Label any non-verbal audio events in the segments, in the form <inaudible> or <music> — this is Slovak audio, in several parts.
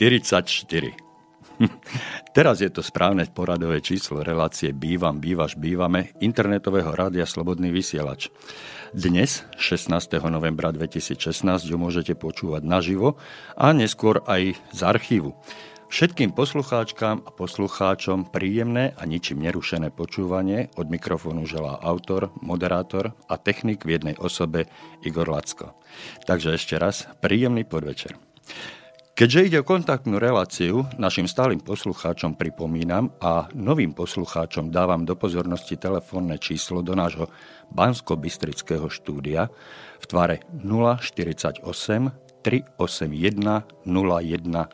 44. <laughs> Teraz je to správne poradové číslo relácie Bývam, bývaš, bývame internetového rádia Slobodný vysielač. Dnes, 16. novembra 2016, ju môžete počúvať naživo a neskôr aj z archívu. Všetkým poslucháčkám a poslucháčom príjemné a ničím nerušené počúvanie od mikrofónu želá autor, moderátor a technik v jednej osobe Igor Lacko. Takže ešte raz, príjemný podvečer. Keďže ide o kontaktnú reláciu, našim stálym poslucháčom pripomínam a novým poslucháčom dávam do pozornosti telefónne číslo do nášho bansko-bystrického štúdia v tvare 048 381 0101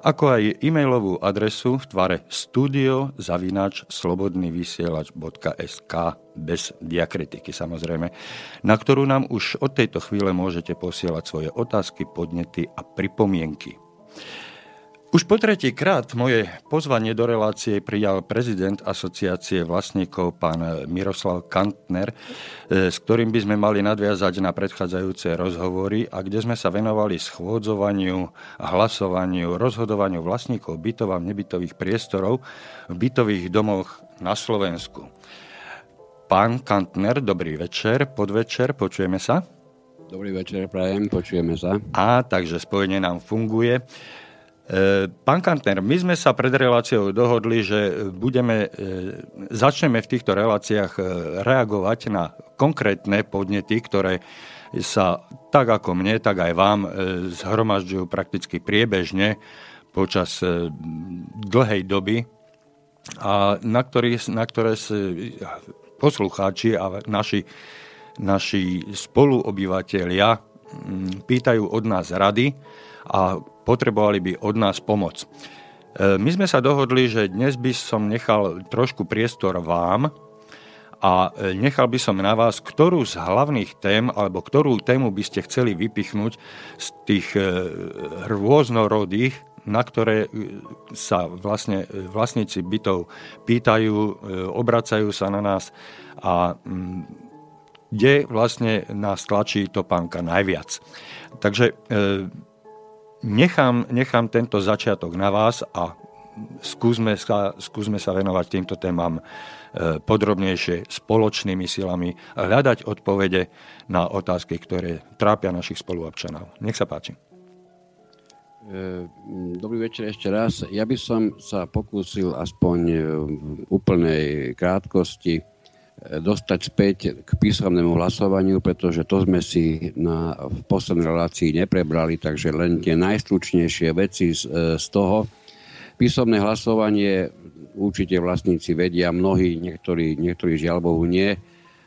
ako aj e-mailovú adresu v tvare studio zavinač slobodnyvysielač.sk bez diakritiky samozrejme, na ktorú nám už od tejto chvíle môžete posielať svoje otázky, podnety a pripomienky. Už po tretí krát moje pozvanie do relácie prijal prezident asociácie vlastníkov pán Miroslav Kantner, e, s ktorým by sme mali nadviazať na predchádzajúce rozhovory a kde sme sa venovali schôdzovaniu, hlasovaniu, rozhodovaniu vlastníkov bytov a nebytových priestorov v bytových domoch na Slovensku. Pán Kantner, dobrý večer, podvečer, počujeme sa? Dobrý večer, prajem, počujeme sa. A, takže spojenie nám funguje. E, pán Kantner, my sme sa pred reláciou dohodli, že budeme, e, začneme v týchto reláciách e, reagovať na konkrétne podnety, ktoré sa tak ako mne, tak aj vám zhromažďujú prakticky priebežne počas dlhej doby a na, ktorý, na ktoré si poslucháči a naši, naši spoluobyvateľia pýtajú od nás rady a potrebovali by od nás pomoc. E, my sme sa dohodli, že dnes by som nechal trošku priestor vám a e, nechal by som na vás, ktorú z hlavných tém alebo ktorú tému by ste chceli vypichnúť z tých e, rôznorodých, na ktoré sa vlastne vlastníci bytov pýtajú, obracajú sa na nás a mm, kde vlastne nás tlačí topánka najviac. Takže nechám, nechám tento začiatok na vás a skúsme sa, skúsme sa venovať týmto témam e, podrobnejšie spoločnými silami a hľadať odpovede na otázky, ktoré trápia našich spoluobčanov. Nech sa páči. E, dobrý večer ešte raz. Ja by som sa pokúsil aspoň v úplnej krátkosti dostať späť k písomnému hlasovaniu, pretože to sme si na, v poslednej relácii neprebrali, takže len tie najstručnejšie veci z, z toho. Písomné hlasovanie určite vlastníci vedia, mnohí, niektorí, niektorí žiaľ Bohu nie,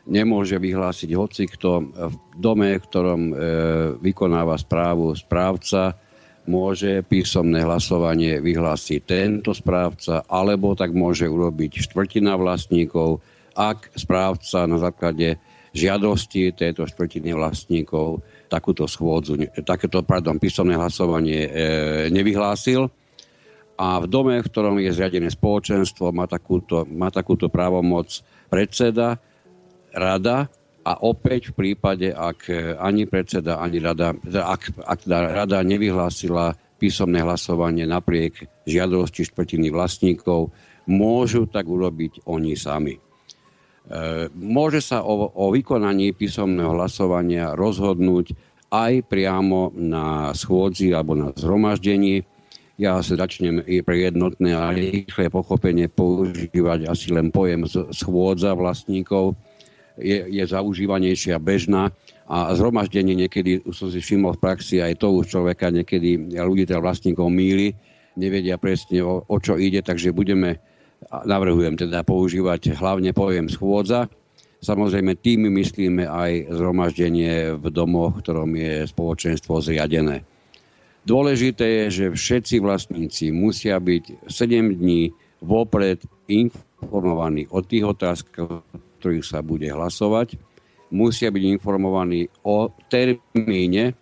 nemôže vyhlásiť hoci kto v dome, v ktorom e, vykonáva správu správca, môže písomné hlasovanie vyhlásiť tento správca, alebo tak môže urobiť štvrtina vlastníkov, ak správca na základe žiadosti tejto štvrtiny vlastníkov takúto schôdzu, takéto, pardon, písomné hlasovanie e, nevyhlásil. A v dome, v ktorom je zriadené spoločenstvo, má takúto, má takúto právomoc predseda, rada a opäť v prípade, ak ani predseda, ani rada, ak, ak teda rada nevyhlásila písomné hlasovanie napriek žiadosti štvrtiny vlastníkov, môžu tak urobiť oni sami. E, môže sa o, o vykonaní písomného hlasovania rozhodnúť aj priamo na schôdzi alebo na zhromaždení. Ja sa začnem pre jednotné a rýchle pochopenie používať asi len pojem schôdza vlastníkov. Je, je zaužívanejšia bežná a zhromaždenie niekedy, už som si všimol v praxi, aj to už človeka niekedy ľudí teda vlastníkov míli, nevedia presne o, o čo ide, takže budeme Navrhujem teda používať hlavne pojem schôdza. Samozrejme, tým myslíme aj zhromaždenie v domoch, v ktorom je spoločenstvo zriadené. Dôležité je, že všetci vlastníci musia byť 7 dní vopred informovaní o tých otázkach, ktorých sa bude hlasovať. Musia byť informovaní o termíne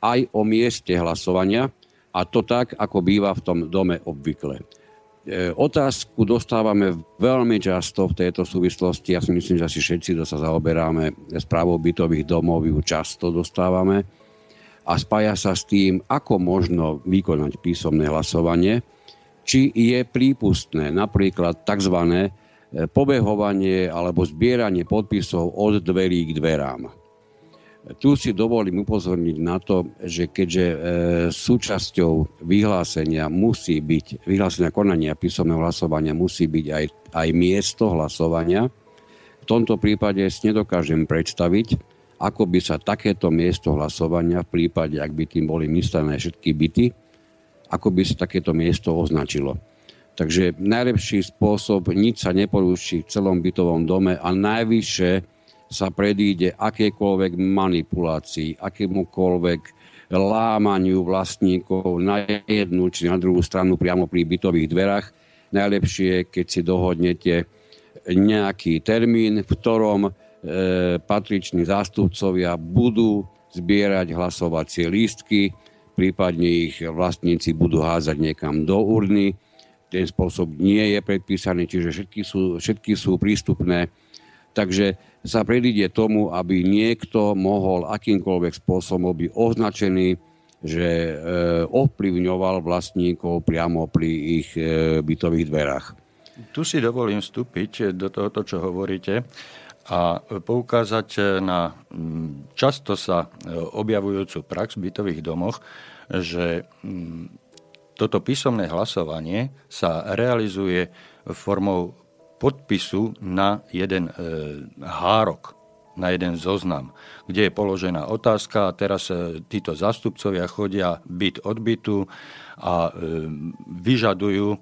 aj o mieste hlasovania a to tak, ako býva v tom dome obvykle. E, otázku dostávame veľmi často v tejto súvislosti. Ja si myslím, že asi všetci, kto sa zaoberáme správou bytových domov, ju často dostávame. a spája sa s tým, ako možno vykonať písomné hlasovanie, či je prípustné napríklad tzv. Pobehovanie alebo zbieranie podpisov od dverí k dverám. Tu si dovolím upozorniť na to, že keďže e, súčasťou vyhlásenia musí byť, vyhlásenia konania písomného hlasovania musí byť aj, aj miesto hlasovania, v tomto prípade si nedokážem predstaviť, ako by sa takéto miesto hlasovania v prípade, ak by tým boli myslené všetky byty, ako by sa takéto miesto označilo. Takže najlepší spôsob, nič sa neporúči v celom bytovom dome a najvyššie sa predíde akékoľvek manipulácii, akémukoľvek lámaniu vlastníkov na jednu či na druhú stranu priamo pri bytových dverách. Najlepšie, keď si dohodnete nejaký termín, v ktorom e, patriční zástupcovia budú zbierať hlasovacie lístky, prípadne ich vlastníci budú házať niekam do urny. Ten spôsob nie je predpísaný, čiže všetky sú, všetky sú prístupné. Takže sa predíde tomu, aby niekto mohol akýmkoľvek spôsobom byť označený, že e, ovplyvňoval vlastníkov priamo pri ich e, bytových dverách. Tu si dovolím vstúpiť do tohoto, čo hovoríte a poukázať na často sa e, objavujúcu prax v bytových domoch, že toto písomné hlasovanie sa realizuje formou podpisu na jeden e, hárok, na jeden zoznam, kde je položená otázka a teraz e, títo zastupcovia chodia byt od bytu a e, vyžadujú e,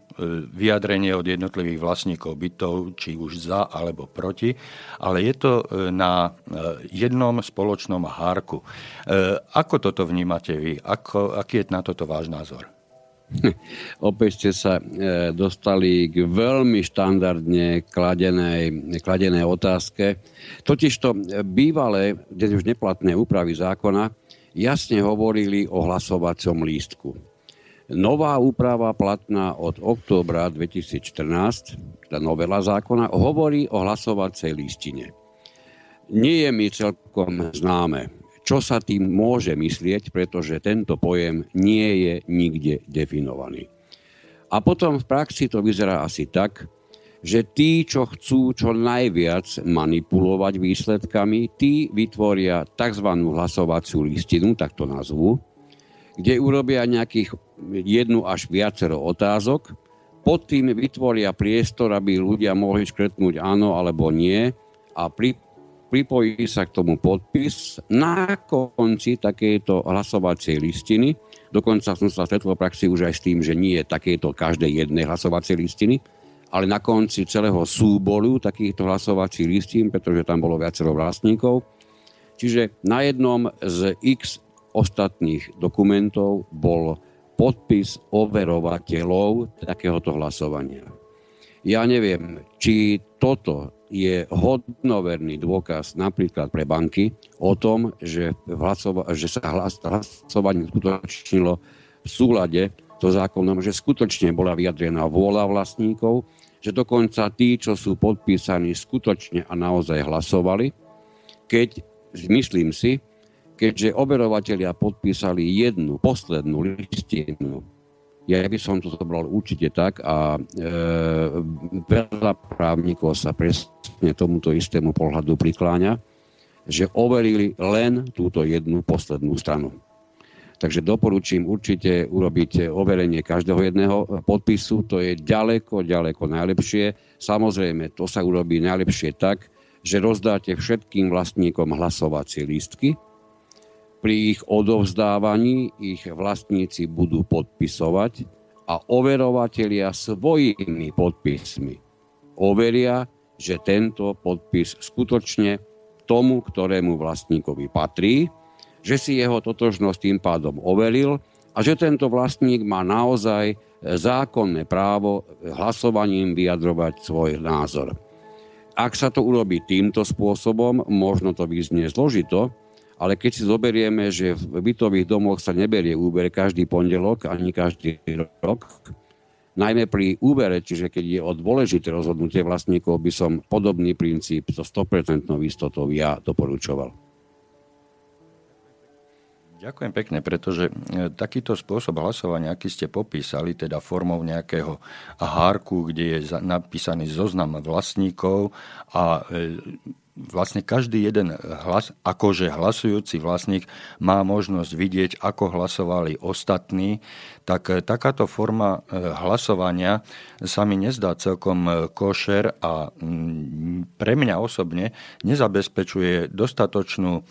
vyjadrenie od jednotlivých vlastníkov bytov, či už za alebo proti, ale je to e, na e, jednom spoločnom hárku. E, ako toto vnímate vy? Ako, aký je na toto váš názor? <laughs> Opäť ste sa e, dostali k veľmi štandardne kladenej, kladenej otázke. Totižto bývalé, dnes už neplatné úpravy zákona, jasne hovorili o hlasovacom lístku. Nová úprava platná od októbra 2014, tá novela zákona, hovorí o hlasovacej listine. Nie je mi celkom známe, čo sa tým môže myslieť, pretože tento pojem nie je nikde definovaný. A potom v praxi to vyzerá asi tak, že tí, čo chcú čo najviac manipulovať výsledkami, tí vytvoria tzv. hlasovaciu listinu, tak to nazvu, kde urobia nejakých jednu až viacero otázok, pod tým vytvoria priestor, aby ľudia mohli škretnúť áno alebo nie a pri pripojí sa k tomu podpis na konci takejto hlasovacej listiny. Dokonca som sa stretol v praxi už aj s tým, že nie je takéto každej jednej hlasovacej listiny, ale na konci celého súboru takýchto hlasovacích listín, pretože tam bolo viacero vlastníkov. Čiže na jednom z x ostatných dokumentov bol podpis overovateľov takéhoto hlasovania. Ja neviem, či toto je hodnoverný dôkaz napríklad pre banky o tom, že, hlasova- že sa hlas- hlasovanie skutočnilo v súlade so zákonom, že skutočne bola vyjadrená vôľa vlastníkov, že dokonca tí, čo sú podpísaní, skutočne a naozaj hlasovali, keď, myslím si, keďže oberovateľia podpísali jednu, poslednú listinu. Ja by som to zobral určite tak a e, veľa právnikov sa presne tomuto istému pohľadu prikláňa, že overili len túto jednu poslednú stranu. Takže doporučím určite urobiť overenie každého jedného podpisu. To je ďaleko, ďaleko najlepšie. Samozrejme, to sa urobí najlepšie tak, že rozdáte všetkým vlastníkom hlasovacie lístky, pri ich odovzdávaní ich vlastníci budú podpisovať a overovatelia svojimi podpismi overia, že tento podpis skutočne tomu, ktorému vlastníkovi patrí, že si jeho totožnosť tým pádom overil a že tento vlastník má naozaj zákonné právo hlasovaním vyjadrovať svoj názor. Ak sa to urobí týmto spôsobom, možno to vyznie zložito, ale keď si zoberieme, že v bytových domoch sa neberie úber každý pondelok ani každý rok, najmä pri úbere, čiže keď je o dôležité rozhodnutie vlastníkov, by som podobný princíp so 100% istotou ja doporučoval. Ďakujem pekne, pretože e, takýto spôsob hlasovania, aký ste popísali, teda formou nejakého hárku, kde je napísaný zoznam vlastníkov a e, vlastne každý jeden hlas, akože hlasujúci vlastník má možnosť vidieť, ako hlasovali ostatní, tak e, takáto forma hlasovania sa mi nezdá celkom košer a pre mňa osobne nezabezpečuje dostatočnú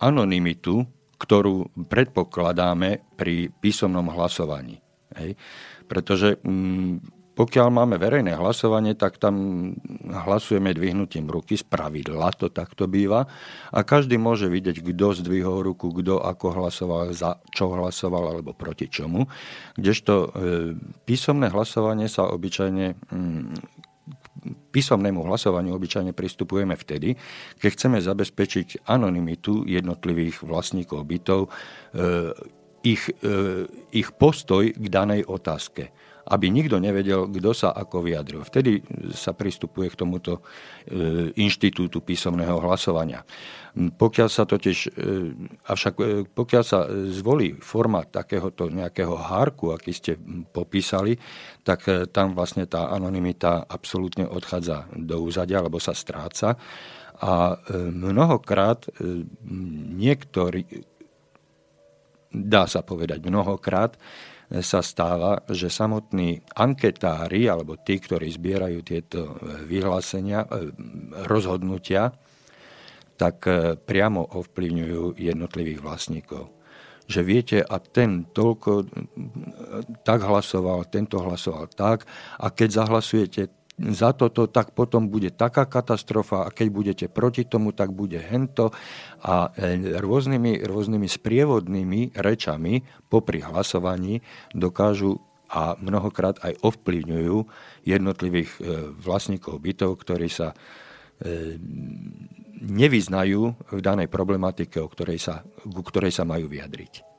anonymitu ktorú predpokladáme pri písomnom hlasovaní. Hej. Pretože mm, pokiaľ máme verejné hlasovanie, tak tam hlasujeme dvihnutím ruky, z pravidla to takto býva a každý môže vidieť, kto zdvihol ruku, kto ako hlasoval, za čo hlasoval alebo proti čomu. Kdežto e, písomné hlasovanie sa obyčajne mm, písomnému hlasovaniu obyčajne pristupujeme vtedy, keď chceme zabezpečiť anonymitu jednotlivých vlastníkov bytov, e, ich, e, ich postoj k danej otázke aby nikto nevedel, kto sa ako vyjadril. Vtedy sa pristupuje k tomuto e, inštitútu písomného hlasovania. Pokiaľ sa totiž, e, avšak e, pokiaľ sa zvolí formát takéhoto nejakého hárku, aký ste popísali, tak tam vlastne tá anonimita absolútne odchádza do úzadia, alebo sa stráca. A mnohokrát niektorí, dá sa povedať mnohokrát, sa stáva, že samotní anketári alebo tí, ktorí zbierajú tieto vyhlásenia, e, rozhodnutia, tak e, priamo ovplyvňujú jednotlivých vlastníkov. Že viete, a ten toľko tak hlasoval, tento hlasoval tak, a keď zahlasujete za toto, tak potom bude taká katastrofa a keď budete proti tomu, tak bude hento a e, rôznymi, rôznymi sprievodnými rečami popri hlasovaní dokážu a mnohokrát aj ovplyvňujú jednotlivých e, vlastníkov bytov, ktorí sa e, nevyznajú v danej problematike, o ktorej sa, ku ktorej sa majú vyjadriť.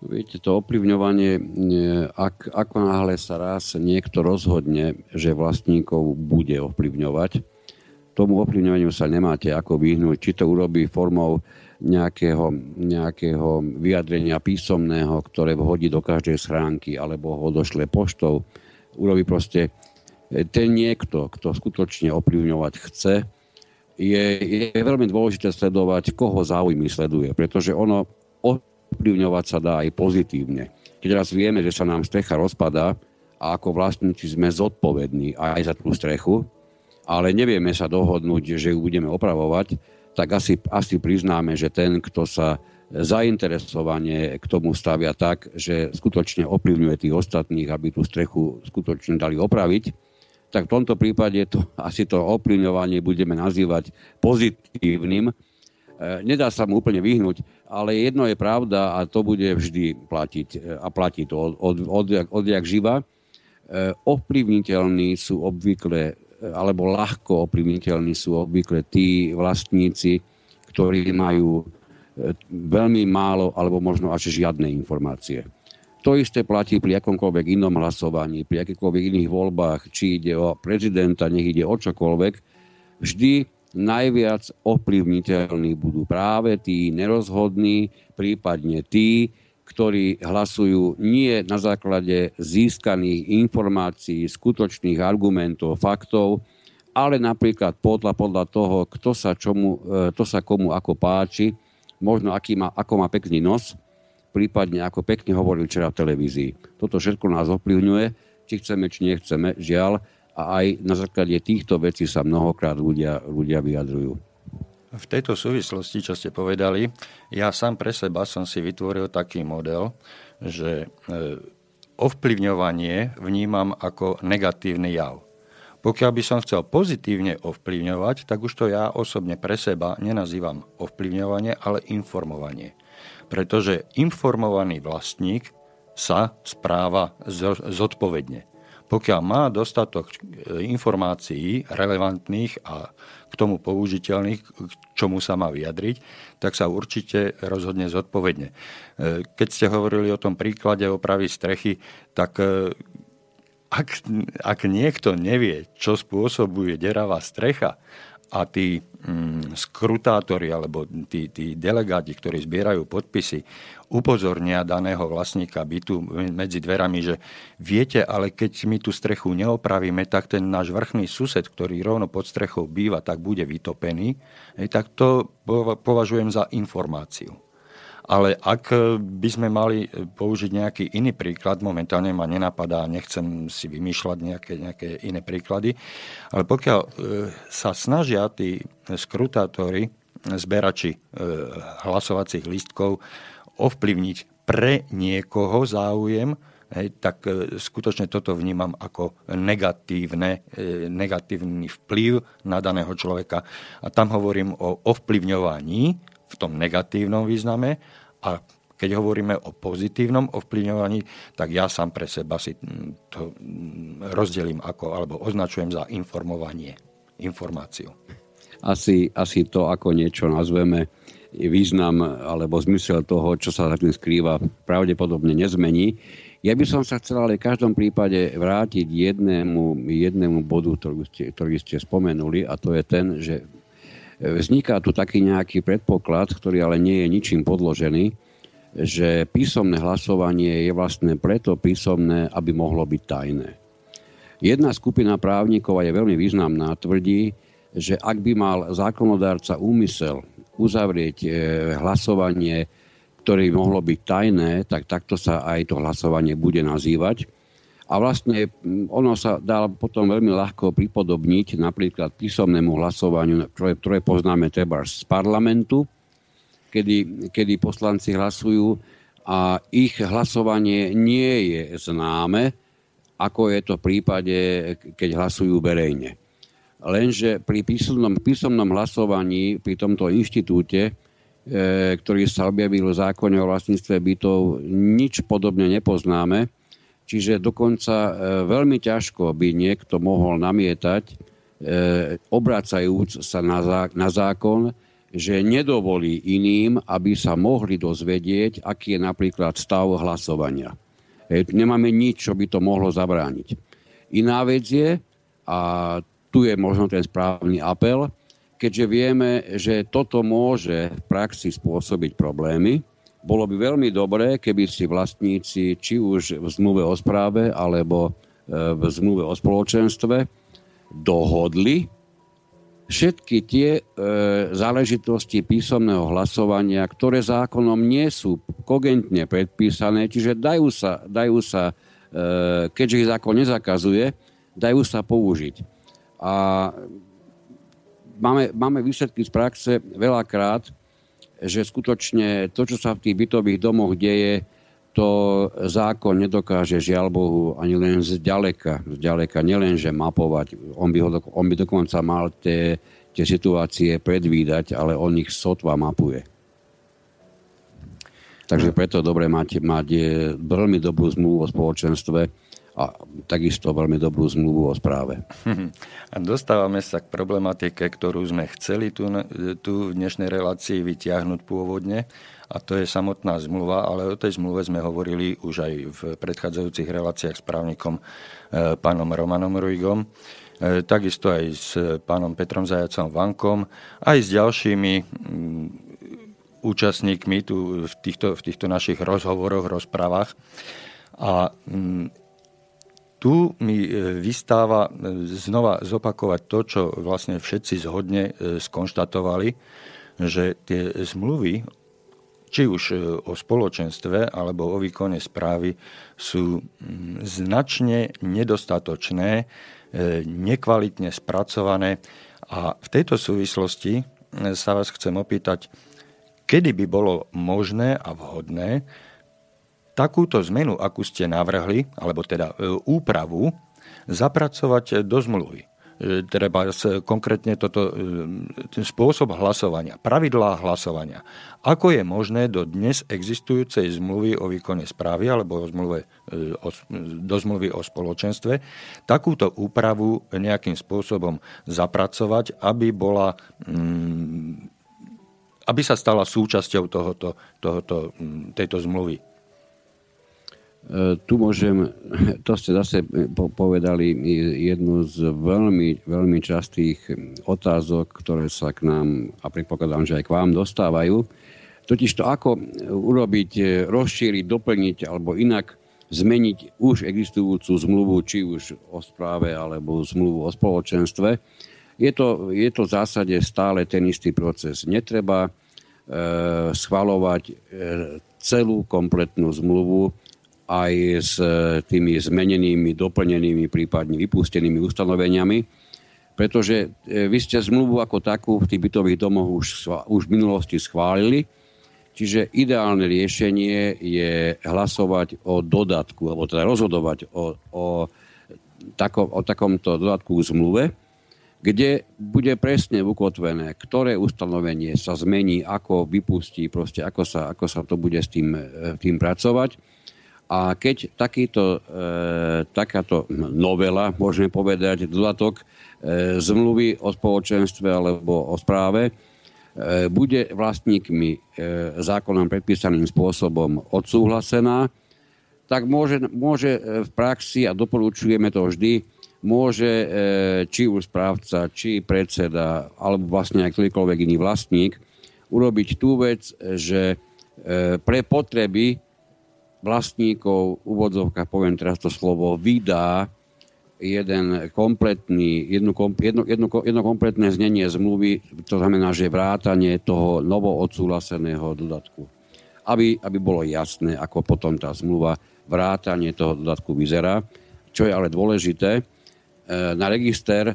Viete, to ovplyvňovanie, ak, ako náhle sa raz niekto rozhodne, že vlastníkov bude ovplyvňovať, tomu ovplyvňovaniu sa nemáte ako vyhnúť. Či to urobí formou nejakého, nejakého vyjadrenia písomného, ktoré vhodí do každej schránky, alebo ho došle poštou. Urobí proste e, ten niekto, kto skutočne ovplyvňovať chce, je, je veľmi dôležité sledovať, koho záujmy sleduje, pretože ono ovplyvňovať sa dá aj pozitívne. Keď raz vieme, že sa nám strecha rozpadá a ako vlastníci sme zodpovední aj za tú strechu, ale nevieme sa dohodnúť, že ju budeme opravovať, tak asi, asi priznáme, že ten, kto sa zainteresovanie k tomu stavia tak, že skutočne ovplyvňuje tých ostatných, aby tú strechu skutočne dali opraviť, tak v tomto prípade to, asi to ovplyvňovanie budeme nazývať pozitívnym, nedá sa mu úplne vyhnúť, ale jedno je pravda a to bude vždy platiť e, a platí to od, od, od, odjak živa. E, ovplyvniteľní sú obvykle, alebo ľahko ovplyvniteľní sú obvykle tí vlastníci, ktorí majú veľmi málo alebo možno až žiadne informácie. To isté platí pri akomkoľvek inom hlasovaní, pri akýchkoľvek iných voľbách, či ide o prezidenta, nech ide o čokoľvek. Vždy najviac ovplyvniteľní budú práve tí nerozhodní, prípadne tí, ktorí hlasujú nie na základe získaných informácií, skutočných argumentov, faktov, ale napríklad podľa, podľa toho, kto sa, čomu, e, to sa komu ako páči, možno aký má, ako má pekný nos, prípadne ako pekne hovoril včera v televízii. Toto všetko nás ovplyvňuje, či chceme, či nechceme. Žiaľ, a aj na základe týchto vecí sa mnohokrát ľudia, ľudia vyjadrujú. V tejto súvislosti, čo ste povedali, ja sám pre seba som si vytvoril taký model, že e, ovplyvňovanie vnímam ako negatívny jav. Pokiaľ by som chcel pozitívne ovplyvňovať, tak už to ja osobne pre seba nenazývam ovplyvňovanie, ale informovanie. Pretože informovaný vlastník sa správa zodpovedne. Pokiaľ má dostatok e, informácií relevantných a k tomu použiteľných, k čomu sa má vyjadriť, tak sa určite rozhodne zodpovedne. E, keď ste hovorili o tom príklade opravy strechy, tak e, ak, ak niekto nevie, čo spôsobuje deravá strecha a tí mm, skrutátori alebo tí, tí delegáti, ktorí zbierajú podpisy, upozornia daného vlastníka bytu medzi dverami, že viete, ale keď my tú strechu neopravíme, tak ten náš vrchný sused, ktorý rovno pod strechou býva, tak bude vytopený, tak to považujem za informáciu. Ale ak by sme mali použiť nejaký iný príklad, momentálne ma nenapadá, nechcem si vymýšľať nejaké, nejaké iné príklady, ale pokiaľ e, sa snažia tí skrutátori, zberači e, hlasovacích lístkov ovplyvniť pre niekoho záujem, hej, tak e, skutočne toto vnímam ako negatívne, negatívny vplyv na daného človeka. A tam hovorím o ovplyvňovaní v tom negatívnom význame a keď hovoríme o pozitívnom ovplyvňovaní, tak ja sám pre seba si to rozdelím ako, alebo označujem za informovanie, informáciu. Asi, asi to, ako niečo nazveme, význam alebo zmysel toho, čo sa za tým skrýva, pravdepodobne nezmení. Ja by som sa chcel ale v každom prípade vrátiť jednému, jednému bodu, ktorý ste, ktorý ste spomenuli, a to je ten, že Vzniká tu taký nejaký predpoklad, ktorý ale nie je ničím podložený, že písomné hlasovanie je vlastne preto písomné, aby mohlo byť tajné. Jedna skupina právnikov, a je veľmi významná, tvrdí, že ak by mal zákonodárca úmysel uzavrieť e, hlasovanie, ktoré mohlo byť tajné, tak takto sa aj to hlasovanie bude nazývať a vlastne mm, ono sa dá potom veľmi ľahko pripodobniť napríklad písomnému hlasovaniu, ktoré, ktoré poznáme treba z parlamentu, kedy, kedy poslanci hlasujú a ich hlasovanie nie je známe, ako je to v prípade, keď hlasujú verejne. Lenže pri písomnom, písomnom hlasovaní, pri tomto inštitúte, e, ktorý sa objavil v zákone o vlastníctve bytov, nič podobne nepoznáme Čiže dokonca e, veľmi ťažko by niekto mohol namietať, e, obracajúc sa na, zákon, že nedovolí iným, aby sa mohli dozvedieť, aký je napríklad stav hlasovania. Nemáme nič, čo by to mohlo zabrániť. Iná vec je, a tu je možno ten správny apel, keďže vieme, že toto môže v praxi spôsobiť problémy, bolo by veľmi dobré, keby si vlastníci, či už v zmluve o správe, alebo e, v zmluve o spoločenstve, dohodli všetky tie e, záležitosti písomného hlasovania, ktoré zákonom nie sú kogentne predpísané, čiže dajú sa, dajú sa e, keďže ich zákon nezakazuje, dajú sa použiť. A máme, máme výsledky z praxe veľakrát, že skutočne to, čo sa v tých bytových domoch deje, to zákon nedokáže žiaľ Bohu ani len zďaleka, zďaleka nielen, že mapovať, on by, ho, on by dokonca mal tie, tie situácie predvídať, ale on ich sotva mapuje. Takže preto je dobre mať, mať veľmi dobrú zmluvu o spoločenstve, a takisto veľmi dobrú zmluvu o správe. <laughs> A dostávame sa k problematike, ktorú sme chceli tu, tu v dnešnej relácii vyťahnuť pôvodne a to je samotná zmluva, ale o tej zmluve sme hovorili už aj v predchádzajúcich reláciách s právnikom e, pánom Romanom Ruigom, e, takisto aj s pánom Petrom Zajacom Vankom, aj s ďalšími účastníkmi tu v týchto, v týchto našich rozhovoroch, rozprávach. A tu mi e, vystáva e, znova zopakovať to, čo vlastne všetci zhodne e, skonštatovali, že tie zmluvy, či už o spoločenstve alebo o výkone správy, sú značne nedostatočné, nekvalitne spracované. A v tejto súvislosti sa vás chcem opýtať, kedy by bolo možné a vhodné takúto zmenu, akú ste navrhli, alebo teda e, úpravu, zapracovať do zmluvy. E, treba konkrétne toto, e, spôsob hlasovania, pravidlá hlasovania. Ako je možné do dnes existujúcej zmluvy o výkone správy alebo o zmluve, o, do zmluvy o spoločenstve takúto úpravu nejakým spôsobom zapracovať, aby bola mm, aby sa stala súčasťou tohoto, tohoto, tejto zmluvy. Tu môžem, <laughs> to ste zase povedali jednu z veľmi, veľmi častých otázok, ktoré sa k nám, a predpokladám, že aj k vám dostávajú. Totiž to, ako urobiť, rozšíriť, doplniť alebo inak zmeniť už existujúcu zmluvu, či už o správe alebo zmluvu o spoločenstve. Je to, je to v zásade stále ten istý proces. Netreba e, schvalovať e, celú kompletnú zmluvu aj s e, tými zmenenými, doplnenými, prípadne vypustenými ustanoveniami, pretože e, vy ste zmluvu ako takú v tých bytových domoch už, už v minulosti schválili, čiže ideálne riešenie je hlasovať o dodatku, alebo teda rozhodovať o, o, tako, o takomto dodatku k zmluve, kde bude presne ukotvené, ktoré ustanovenie sa zmení, ako vypustí, proste ako sa, ako sa to bude s tým, e, tým pracovať a keď takýto, e, takáto novela, môžeme povedať, dodatok e, zmluvy o spoločenstve alebo o správe, e, bude vlastníkmi e, zákonom predpísaným spôsobom odsúhlasená, tak môže, môže e, v praxi, a doporučujeme to vždy, môže e, či už správca, či predseda, alebo vlastne aj ktorýkoľvek iný vlastník, urobiť tú vec, že e, pre potreby vlastníkov, úvodzovka, poviem teraz to slovo, vydá jeden kompletný, jedno, jedno, jedno, jedno kompletné znenie zmluvy, to znamená, že vrátanie toho novo odsúhlaseného dodatku. Aby, aby bolo jasné, ako potom tá zmluva vrátanie toho dodatku vyzerá. Čo je ale dôležité, e, na register e,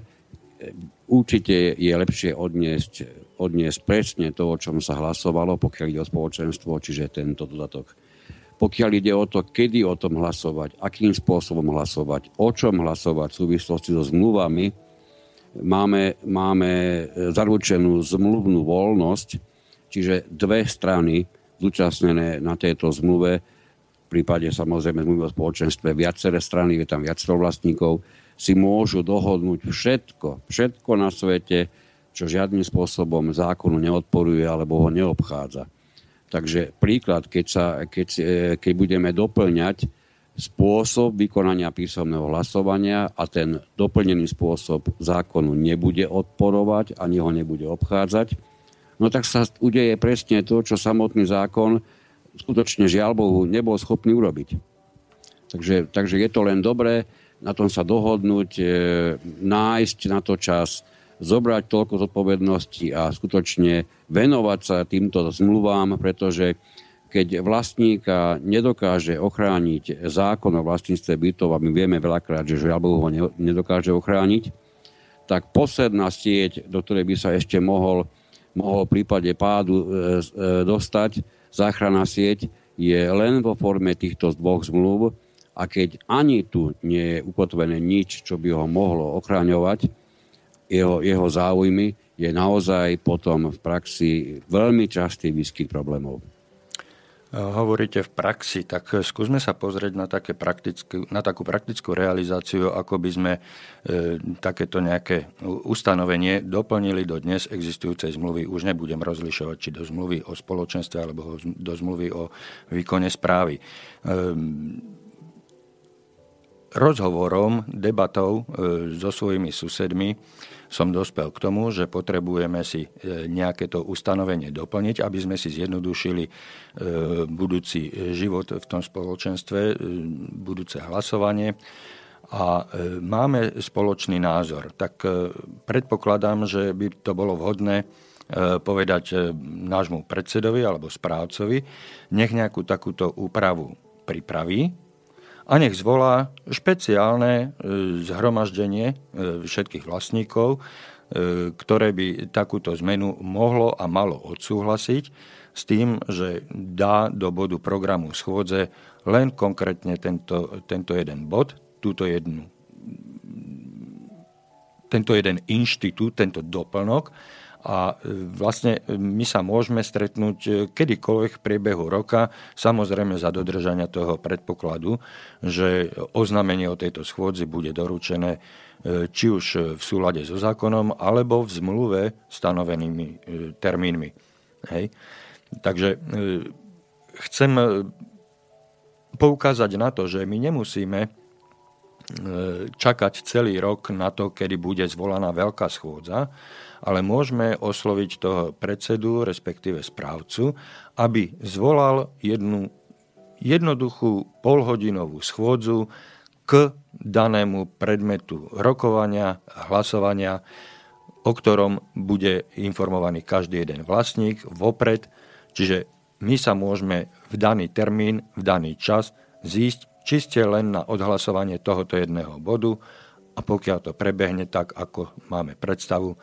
určite je lepšie odniesť, odniesť presne to, o čom sa hlasovalo, pokiaľ ide o spoločenstvo, čiže tento dodatok pokiaľ ide o to, kedy o tom hlasovať, akým spôsobom hlasovať, o čom hlasovať v súvislosti so zmluvami, máme, máme zaručenú zmluvnú voľnosť, čiže dve strany zúčastnené na tejto zmluve, v prípade samozrejme zmluvy o spoločenstve, viaceré strany, je tam viacero vlastníkov, si môžu dohodnúť všetko, všetko na svete, čo žiadnym spôsobom zákonu neodporuje alebo ho neobchádza. Takže príklad, keď, sa, keď, e, keď budeme doplňať spôsob vykonania písomného hlasovania a ten doplnený spôsob zákonu nebude odporovať ani ho nebude obchádzať, no tak sa udeje presne to, čo samotný zákon skutočne žiaľ Bohu nebol schopný urobiť. Takže, takže je to len dobré na tom sa dohodnúť, e, nájsť na to čas, zobrať toľko zodpovednosti a skutočne venovať sa týmto zmluvám, pretože keď vlastníka nedokáže ochrániť zákon o vlastníctve bytov, a my vieme veľakrát, že žiaľ ho nedokáže ochrániť, tak posledná sieť, do ktorej by sa ešte mohol, mohol v prípade pádu e, e, dostať, záchranná sieť, je len vo forme týchto dvoch zmluv. A keď ani tu nie je ukotvené nič, čo by ho mohlo ochráňovať, jeho, jeho záujmy, je naozaj potom v praxi veľmi častý výskyt problémov. Hovoríte v praxi, tak skúsme sa pozrieť na, také na takú praktickú realizáciu, ako by sme e, takéto nejaké ustanovenie doplnili do dnes existujúcej zmluvy. Už nebudem rozlišovať, či do zmluvy o spoločenstve alebo do zmluvy o výkone správy. E, rozhovorom, debatou e, so svojimi susedmi som dospel k tomu, že potrebujeme si e, nejaké to ustanovenie doplniť, aby sme si zjednodušili e, budúci život v tom spoločenstve, budúce hlasovanie a máme spoločný názor. Tak predpokladám, že by to bolo vhodné povedať nášmu predsedovi alebo správcovi, nech nejakú takúto úpravu pripraví, a nech zvolá špeciálne e, zhromaždenie e, všetkých vlastníkov, e, ktoré by takúto zmenu mohlo a malo odsúhlasiť s tým, že dá do bodu programu schôdze len konkrétne tento, tento jeden bod, túto jednu, tento jeden inštitút, tento doplnok a e, vlastne e, my sa môžeme stretnúť e, kedykoľvek v priebehu roka, samozrejme za dodržania toho predpokladu, že oznámenie o tejto schôdzi bude doručené či už v súlade so zákonom, alebo v zmluve stanovenými termínmi. Hej. Takže chcem poukázať na to, že my nemusíme čakať celý rok na to, kedy bude zvolaná veľká schôdza, ale môžeme osloviť toho predsedu, respektíve správcu, aby zvolal jednu jednoduchú polhodinovú schôdzu k danému predmetu rokovania, hlasovania, o ktorom bude informovaný každý jeden vlastník vopred. Čiže my sa môžeme v daný termín, v daný čas zísť čiste len na odhlasovanie tohoto jedného bodu a pokiaľ to prebehne tak, ako máme predstavu,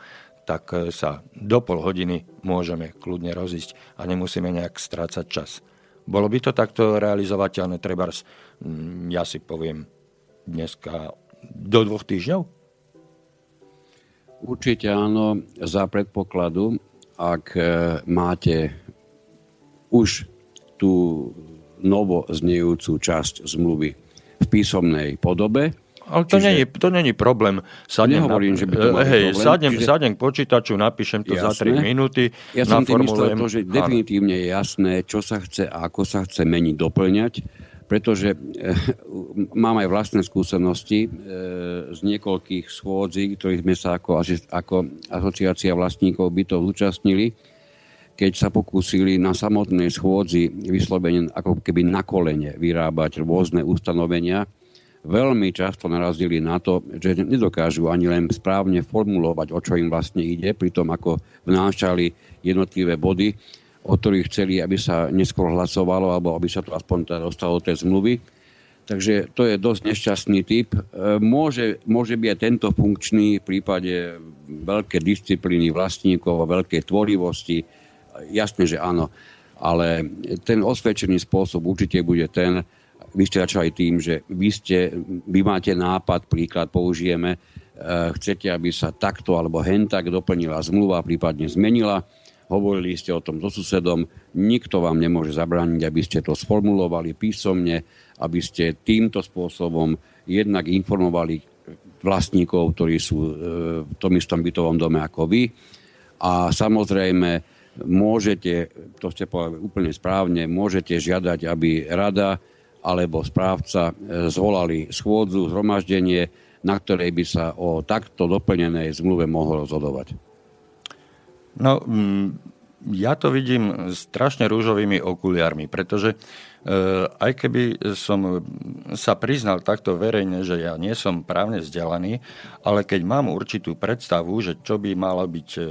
tak e, sa do pol hodiny môžeme kľudne rozísť a nemusíme nejak strácať čas. Bolo by to takto realizovateľné, trebárs, mm, ja si poviem, dneska do dvoch týždňov? Určite áno, za predpokladu, ak e, máte už tú novo znejúcu časť zmluvy v písomnej podobe, ale to, Čiže... není, to není problém. Sadnem Nehovorím, na... že by to hej, problém. Sadnem, Čiže... sadnem k počítaču, napíšem to jasné. za 3 minúty. Ja som tým myslel to, že definitívne je jasné, čo sa chce a ako sa chce meniť, doplňať, pretože e, mám aj vlastné skúsenosti e, z niekoľkých schôdzí, ktorých sme sa ako, ako asociácia vlastníkov bytov zúčastnili, keď sa pokúsili na samotnej schôdzi vyslovene ako keby na kolene vyrábať rôzne ustanovenia, veľmi často narazili na to, že nedokážu ani len správne formulovať, o čo im vlastne ide, pri tom ako vnášali jednotlivé body, o ktorých chceli, aby sa neskôr hlasovalo, alebo aby sa to aspoň teda dostalo do tej zmluvy. Takže to je dosť nešťastný typ. E, môže, môže byť aj tento funkčný v prípade veľké disciplíny vlastníkov veľkej tvorivosti. Jasne, že áno. Ale ten osvedčený spôsob určite bude ten, vy ste začali tým, že vy, ste, vy máte nápad, príklad použijeme, e, chcete, aby sa takto alebo hen tak doplnila zmluva, prípadne zmenila. Hovorili ste o tom so susedom, nikto vám nemôže zabrániť, aby ste to sformulovali písomne, aby ste týmto spôsobom jednak informovali vlastníkov, ktorí sú e, v tom istom bytovom dome ako vy. A samozrejme, môžete, to ste povedali úplne správne, môžete žiadať, aby rada alebo správca e, zvolali schôdzu, zhromaždenie, na ktorej by sa o takto doplnenej zmluve mohlo rozhodovať? No, mm, ja to vidím strašne rúžovými okuliarmi, pretože aj keby som sa priznal takto verejne, že ja nie som právne vzdelaný, ale keď mám určitú predstavu, že čo by mala byť, eh,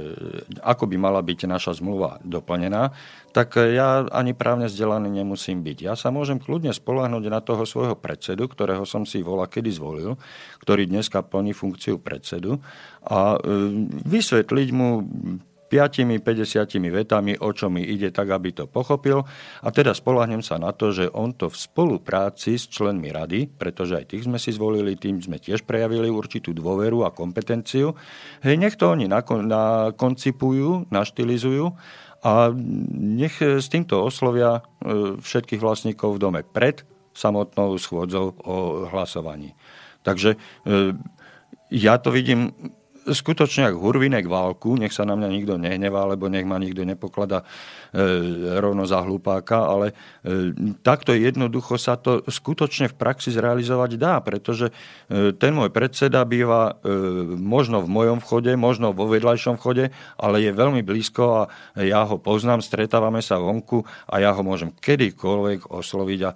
ako by mala byť naša zmluva doplnená, tak ja ani právne vzdelaný nemusím byť. Ja sa môžem kľudne spolahnuť na toho svojho predsedu, ktorého som si volá kedy zvolil, ktorý dneska plní funkciu predsedu a eh, vysvetliť mu 5-50 vetami, o čo mi ide, tak aby to pochopil. A teda spolahnem sa na to, že on to v spolupráci s členmi rady, pretože aj tých sme si zvolili, tým sme tiež prejavili určitú dôveru a kompetenciu. Hej, nech to oni nakoncipujú, naštilizujú a nech s týmto oslovia e, všetkých vlastníkov v dome pred samotnou schôdzou o hlasovaní. Takže e, ja to vidím skutočne ak hurvinek válku, nech sa na mňa nikto nehnevá, alebo nech ma nikto nepoklada e, rovno za hlupáka, ale e, takto jednoducho sa to skutočne v praxi zrealizovať dá, pretože e, ten môj predseda býva možno v mojom vchode, možno vo vedľajšom vchode, ale je veľmi blízko a ja ho poznám, stretávame sa vonku a ja ho môžem kedykoľvek osloviť a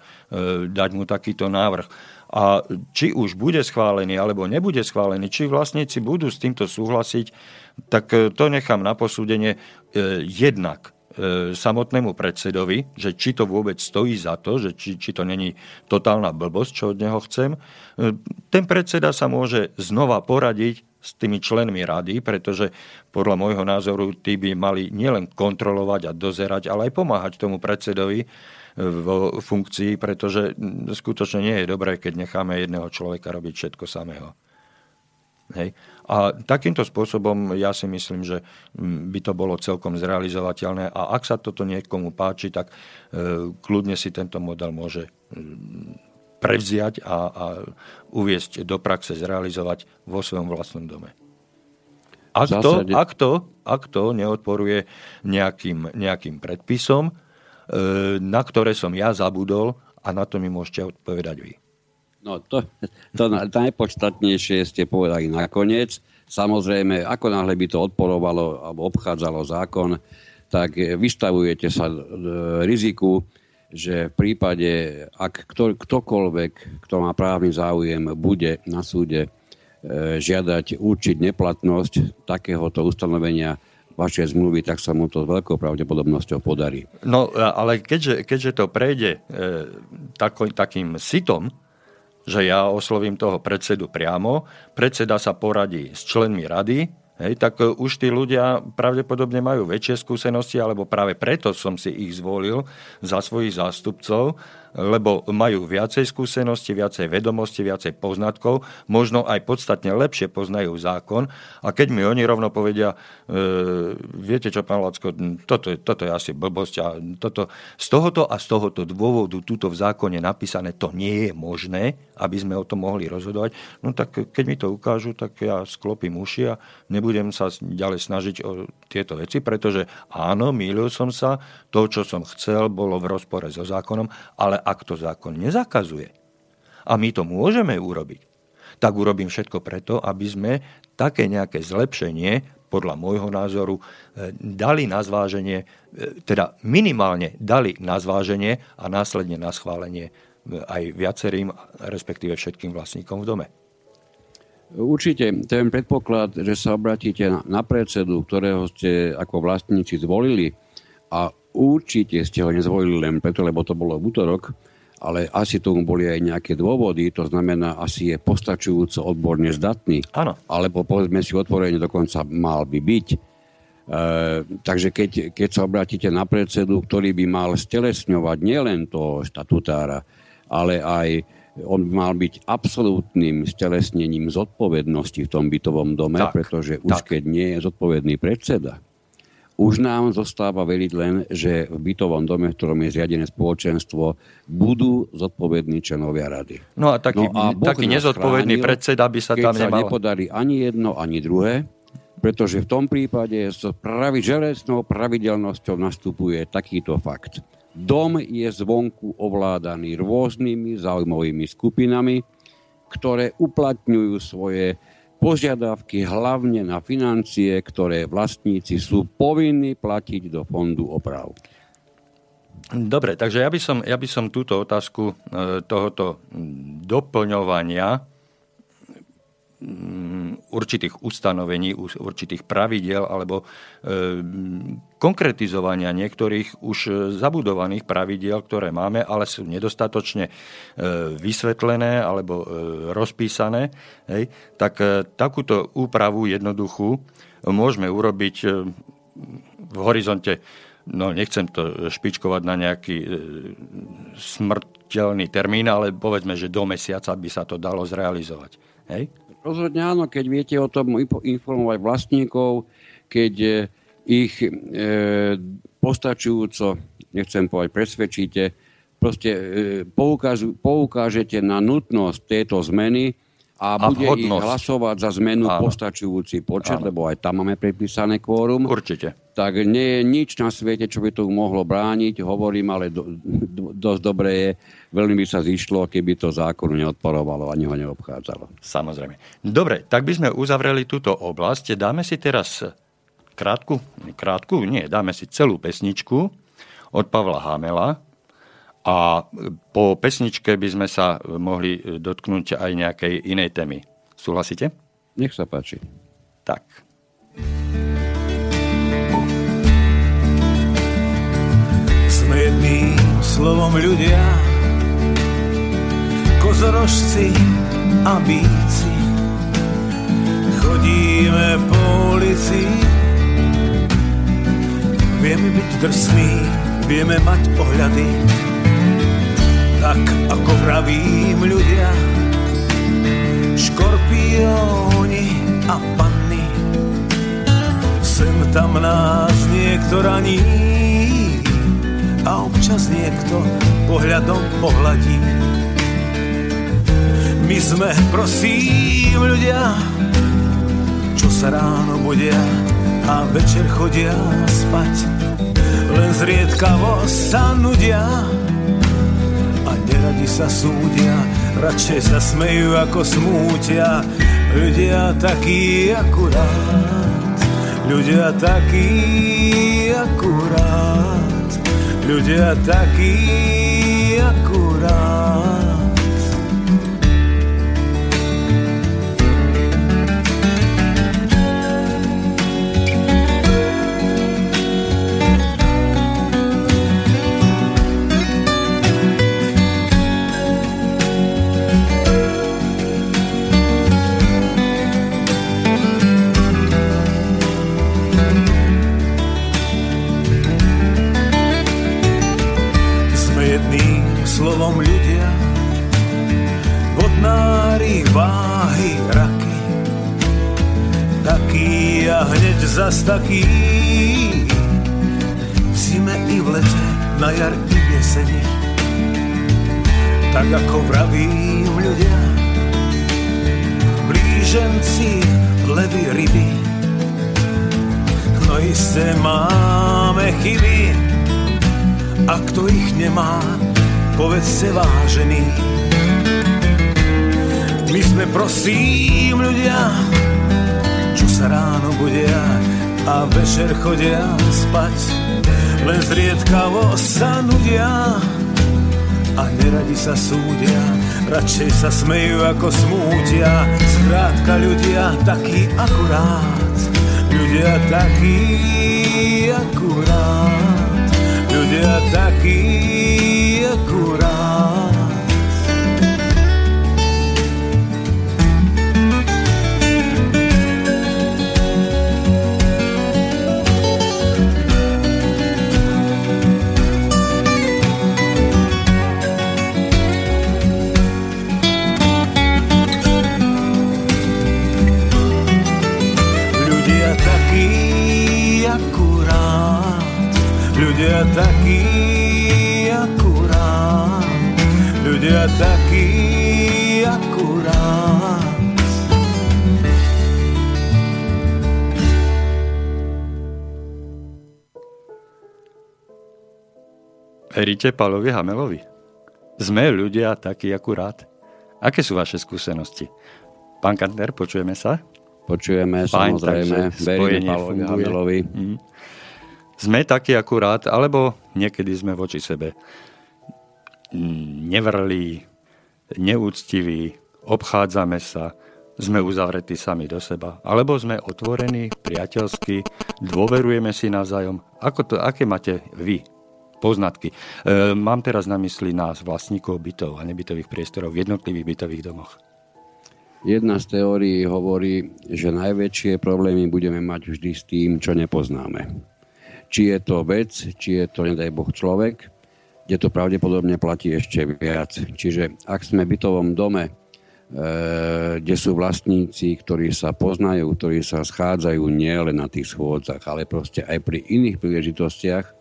dať mu takýto návrh. A či už bude schválený alebo nebude schválený, či vlastníci budú s týmto súhlasiť, tak e, to nechám na posúdenie e, jednak e, samotnému predsedovi, že či to vôbec stojí za to, že či, či to není totálna blbosť, čo od neho chcem. Ten predseda sa môže znova poradiť s tými členmi rady, pretože podľa môjho názoru tí by mali nielen kontrolovať a dozerať, ale aj pomáhať tomu predsedovi vo funkcii, pretože skutočne nie je dobré, keď necháme jedného človeka robiť všetko samého. Hej. A takýmto spôsobom ja si myslím, že by to bolo celkom zrealizovateľné a ak sa toto niekomu páči, tak e, kľudne si tento model môže prevziať a, a uviesť do praxe, zrealizovať vo svojom vlastnom dome. Ak to, ak to, ak to neodporuje nejakým, nejakým predpisom, na ktoré som ja zabudol A na to mi môžete odpovedať vy. No to, to najpodstatnejšie ste povedali nakoniec. Samozrejme, ako náhle by to odporovalo alebo obchádzalo zákon, tak vystavujete sa e, riziku, že v prípade, ak kto, ktokoľvek, kto má právny záujem, bude na súde e, žiadať určiť neplatnosť takéhoto ustanovenia vašej zmluvy, tak sa mu to s veľkou pravdepodobnosťou podarí. No, ale keďže, keďže to prejde e, tako, takým sitom, že ja oslovím toho predsedu priamo, predseda sa poradí s členmi rady, Hej, tak e, už tí ľudia pravdepodobne majú väčšie skúsenosti, alebo práve preto som si ich zvolil za svojich zástupcov, lebo majú viacej skúsenosti, viacej vedomosti, viacej poznatkov, možno aj podstatne lepšie poznajú zákon. A keď mi oni rovno povedia, e, viete čo, pán Lacko, toto, toto je asi blbosť a toto, z tohoto a z tohoto dôvodu túto v zákone napísané, to nie je možné, aby sme o tom mohli rozhodovať, no tak keď mi to ukážu, tak ja sklopím uši a nebudem sa ďalej snažiť o tieto veci, pretože áno, mýlil som sa, to, čo som chcel, bolo v rozpore so zákonom, ale ak to zákon nezakazuje a my to môžeme urobiť, tak urobím všetko preto, aby sme také nejaké zlepšenie, podľa môjho názoru, e, dali na zváženie, e, teda minimálne dali na zváženie a následne na schválenie e, aj viacerým, respektíve všetkým vlastníkom v dome. Určite ten predpoklad, že sa obratíte na predsedu, ktorého ste ako vlastníci zvolili a určite ste ho nezvolili len preto, lebo to bolo v útorok, ale asi tomu boli aj nejaké dôvody, to znamená, asi je postačujúco odborne zdatný. Áno. Alebo povedzme si otvorene, dokonca mal by byť. E, takže keď, keď sa obratíte na predsedu, ktorý by mal stelesňovať nielen to štatutára, ale aj on by mal byť absolútnym stelesnením zodpovednosti v tom bytovom dome, tak, pretože už tak. keď nie je zodpovedný predseda, už nám zostáva veriť len, že v bytovom dome, v ktorom je zriadené spoločenstvo, budú zodpovední členovia rady. No a taký, no a taký nezodpovedný chránil, predseda by sa tam nemal... sa nepodarí ani jedno, ani druhé, pretože v tom prípade s pravi, železnou pravidelnosťou nastupuje takýto fakt. Dom je zvonku ovládaný rôznymi zaujímavými skupinami, ktoré uplatňujú svoje požiadavky hlavne na financie, ktoré vlastníci sú povinní platiť do fondu oprav. Dobre, takže ja by som, ja by som túto otázku e, tohoto doplňovania určitých ustanovení, určitých pravidiel alebo e, konkretizovania niektorých už zabudovaných pravidiel, ktoré máme, ale sú nedostatočne e, vysvetlené alebo e, rozpísané, hej, tak takúto úpravu jednoduchú môžeme urobiť v horizonte no nechcem to špičkovať na nejaký smrteľný termín, ale povedzme, že do mesiaca by sa to dalo zrealizovať. Hej? Rozhodne áno, keď viete o tom informovať vlastníkov, keď e, ich e, postačujúco, nechcem povedať, presvedčíte, proste e, poukážete na nutnosť tejto zmeny a, a bude vhodnosť. ich hlasovať za zmenu Áno. postačujúci počet, Áno. lebo aj tam máme prepísané kvórum. Určite. Tak nie je nič na svete, čo by to mohlo brániť, hovorím, ale do, do, dosť dobré je, veľmi by sa zišlo, keby to zákonu neodporovalo ani ho neobchádzalo. Samozrejme. Dobre, tak by sme uzavreli túto oblasť. Dáme si teraz krátku, krátku, nie, dáme si celú pesničku od Pavla Hamela, a po pesničke by sme sa mohli dotknúť aj nejakej inej témy. Súhlasíte? Nech sa páči. Tak. Sme jedným slovom ľudia, kozorožci a bíci. Chodíme po ulici, vieme byť drsní, vieme mať ohľady, tak ako pravím ľudia, škorpióni a panny. Sem tam nás niekto raní a občas niekto pohľadom pohľadí. My sme, prosím, ľudia, čo sa ráno budia a večer chodia spať. Len zriedkavo sa nudia neradi sa súdia, radšej sa smejú ako smútia. Ľudia takí akurát, ľudia takí akurát, ľudia takí akurát. Váhy, raky, taký a hneď zas taký. V zime i v lete, na jar i v jeseni, tak ako vravím ľudia, blíženci, levy, ryby, no isté máme chyby, a kto ich nemá, povedzte vážený. My sme prosím ľudia, čo sa ráno budia a večer chodia spať. Len zriedkavo sa nudia a neradi sa súdia, radšej sa smejú ako smútia. Skrátka ľudia takí akurát, ľudia takí akurát, ľudia takí Veríte Palovi Hamelovi? Sme ľudia takí akurát. Aké sú vaše skúsenosti? Pán Kantner, počujeme sa? Počujeme, Fajn, samozrejme. Veríme Palovi Hamelovi. Mm. Sme takí akurát, alebo niekedy sme voči sebe nevrlí, neúctiví, obchádzame sa, sme uzavretí sami do seba, alebo sme otvorení, priateľskí, dôverujeme si navzájom. Ako to, aké máte vy poznatky? E, mám teraz na mysli nás, vlastníkov bytov a nebytových priestorov v jednotlivých bytových domoch. Jedna z teórií hovorí, že najväčšie problémy budeme mať vždy s tým, čo nepoznáme. Či je to vec, či je to, nedaj Boh, človek, kde to pravdepodobne platí ešte viac. Čiže ak sme v bytovom dome, e, kde sú vlastníci, ktorí sa poznajú, ktorí sa schádzajú nielen na tých schôdzach, ale proste aj pri iných príležitostiach,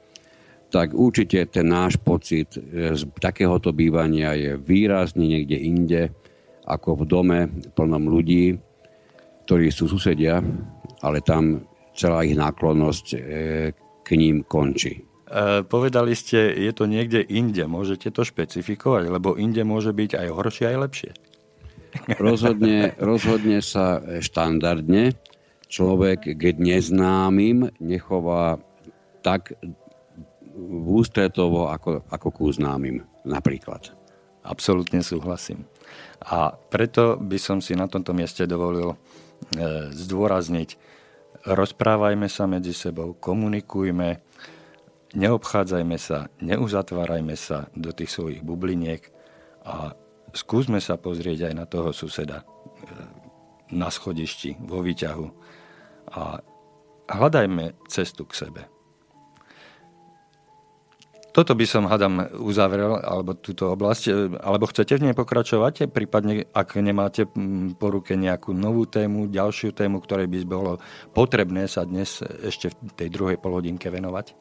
tak určite ten náš pocit e, z takéhoto bývania je výrazne niekde inde, ako v dome plnom ľudí, ktorí sú susedia, ale tam celá ich náklonnosť e, k ním končí. E, povedali ste, je to niekde inde. Môžete to špecifikovať, lebo inde môže byť aj horšie, aj lepšie. Rozhodne, rozhodne sa štandardne človek keď neznámym nechová tak ústretovo ako, ako ku známym napríklad. Absolutne súhlasím. A preto by som si na tomto mieste dovolil e, zdôrazniť, rozprávajme sa medzi sebou, komunikujme, neobchádzajme sa, neuzatvárajme sa do tých svojich bubliniek a skúsme sa pozrieť aj na toho suseda e, na schodišti, vo výťahu a hľadajme cestu k sebe. Toto by som, hadam, uzavrel, alebo túto oblasť, e, alebo chcete v nej pokračovať, prípadne ak nemáte po ruke nejakú novú tému, ďalšiu tému, ktorej by bolo potrebné sa dnes ešte v tej druhej polhodinke venovať?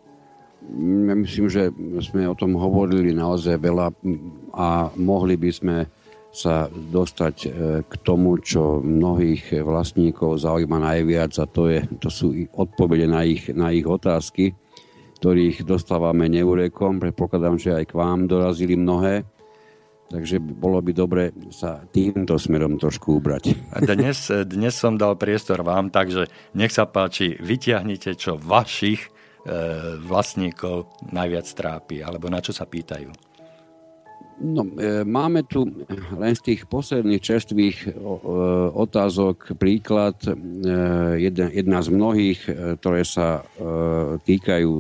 Ja myslím, že sme o tom hovorili naozaj veľa a mohli by sme sa dostať e, k tomu, čo mnohých vlastníkov zaujíma najviac a to, je, to sú odpovede na ich, na ich otázky, ktorých dostávame neurekom. Predpokladám, že aj k vám dorazili mnohé. Takže bolo by dobre sa týmto smerom trošku ubrať. Dnes, dnes som dal priestor vám, takže nech sa páči, vyťahnite, čo vašich e, vlastníkov najviac trápi, alebo na čo sa pýtajú. No, e, máme tu len z tých posledných čerstvých e, otázok príklad, e, jedna, jedna z mnohých, ktoré sa týkajú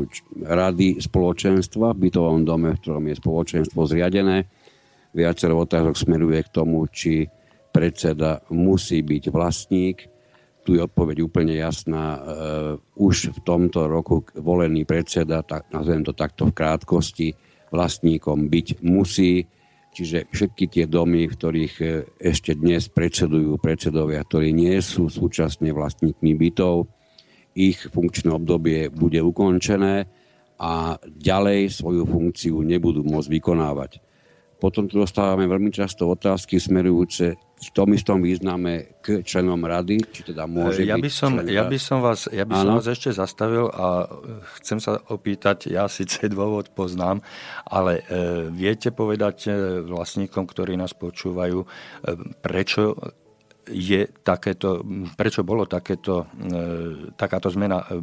rady spoločenstva v bytovom dome, v ktorom je spoločenstvo zriadené. Viacero otázok smeruje k tomu, či predseda musí byť vlastník. Tu je odpoveď úplne jasná. Už v tomto roku volený predseda, tak nazvem to takto v krátkosti, vlastníkom byť musí. Čiže všetky tie domy, v ktorých e, ešte dnes predsedujú predsedovia, ktorí nie sú súčasne vlastníkmi bytov, ich funkčné obdobie bude ukončené a ďalej svoju funkciu nebudú môcť vykonávať. Potom tu dostávame veľmi často otázky smerujúce v tom istom význame k členom rady, či teda môže ja by som, ja by som vás, ja by som vás ešte zastavil a chcem sa opýtať, ja síce <laughs> dôvod poznám, ale e, viete povedať e, vlastníkom, ktorí nás počúvajú, e, prečo je takéto, prečo bolo takéto, e, takáto zmena, e,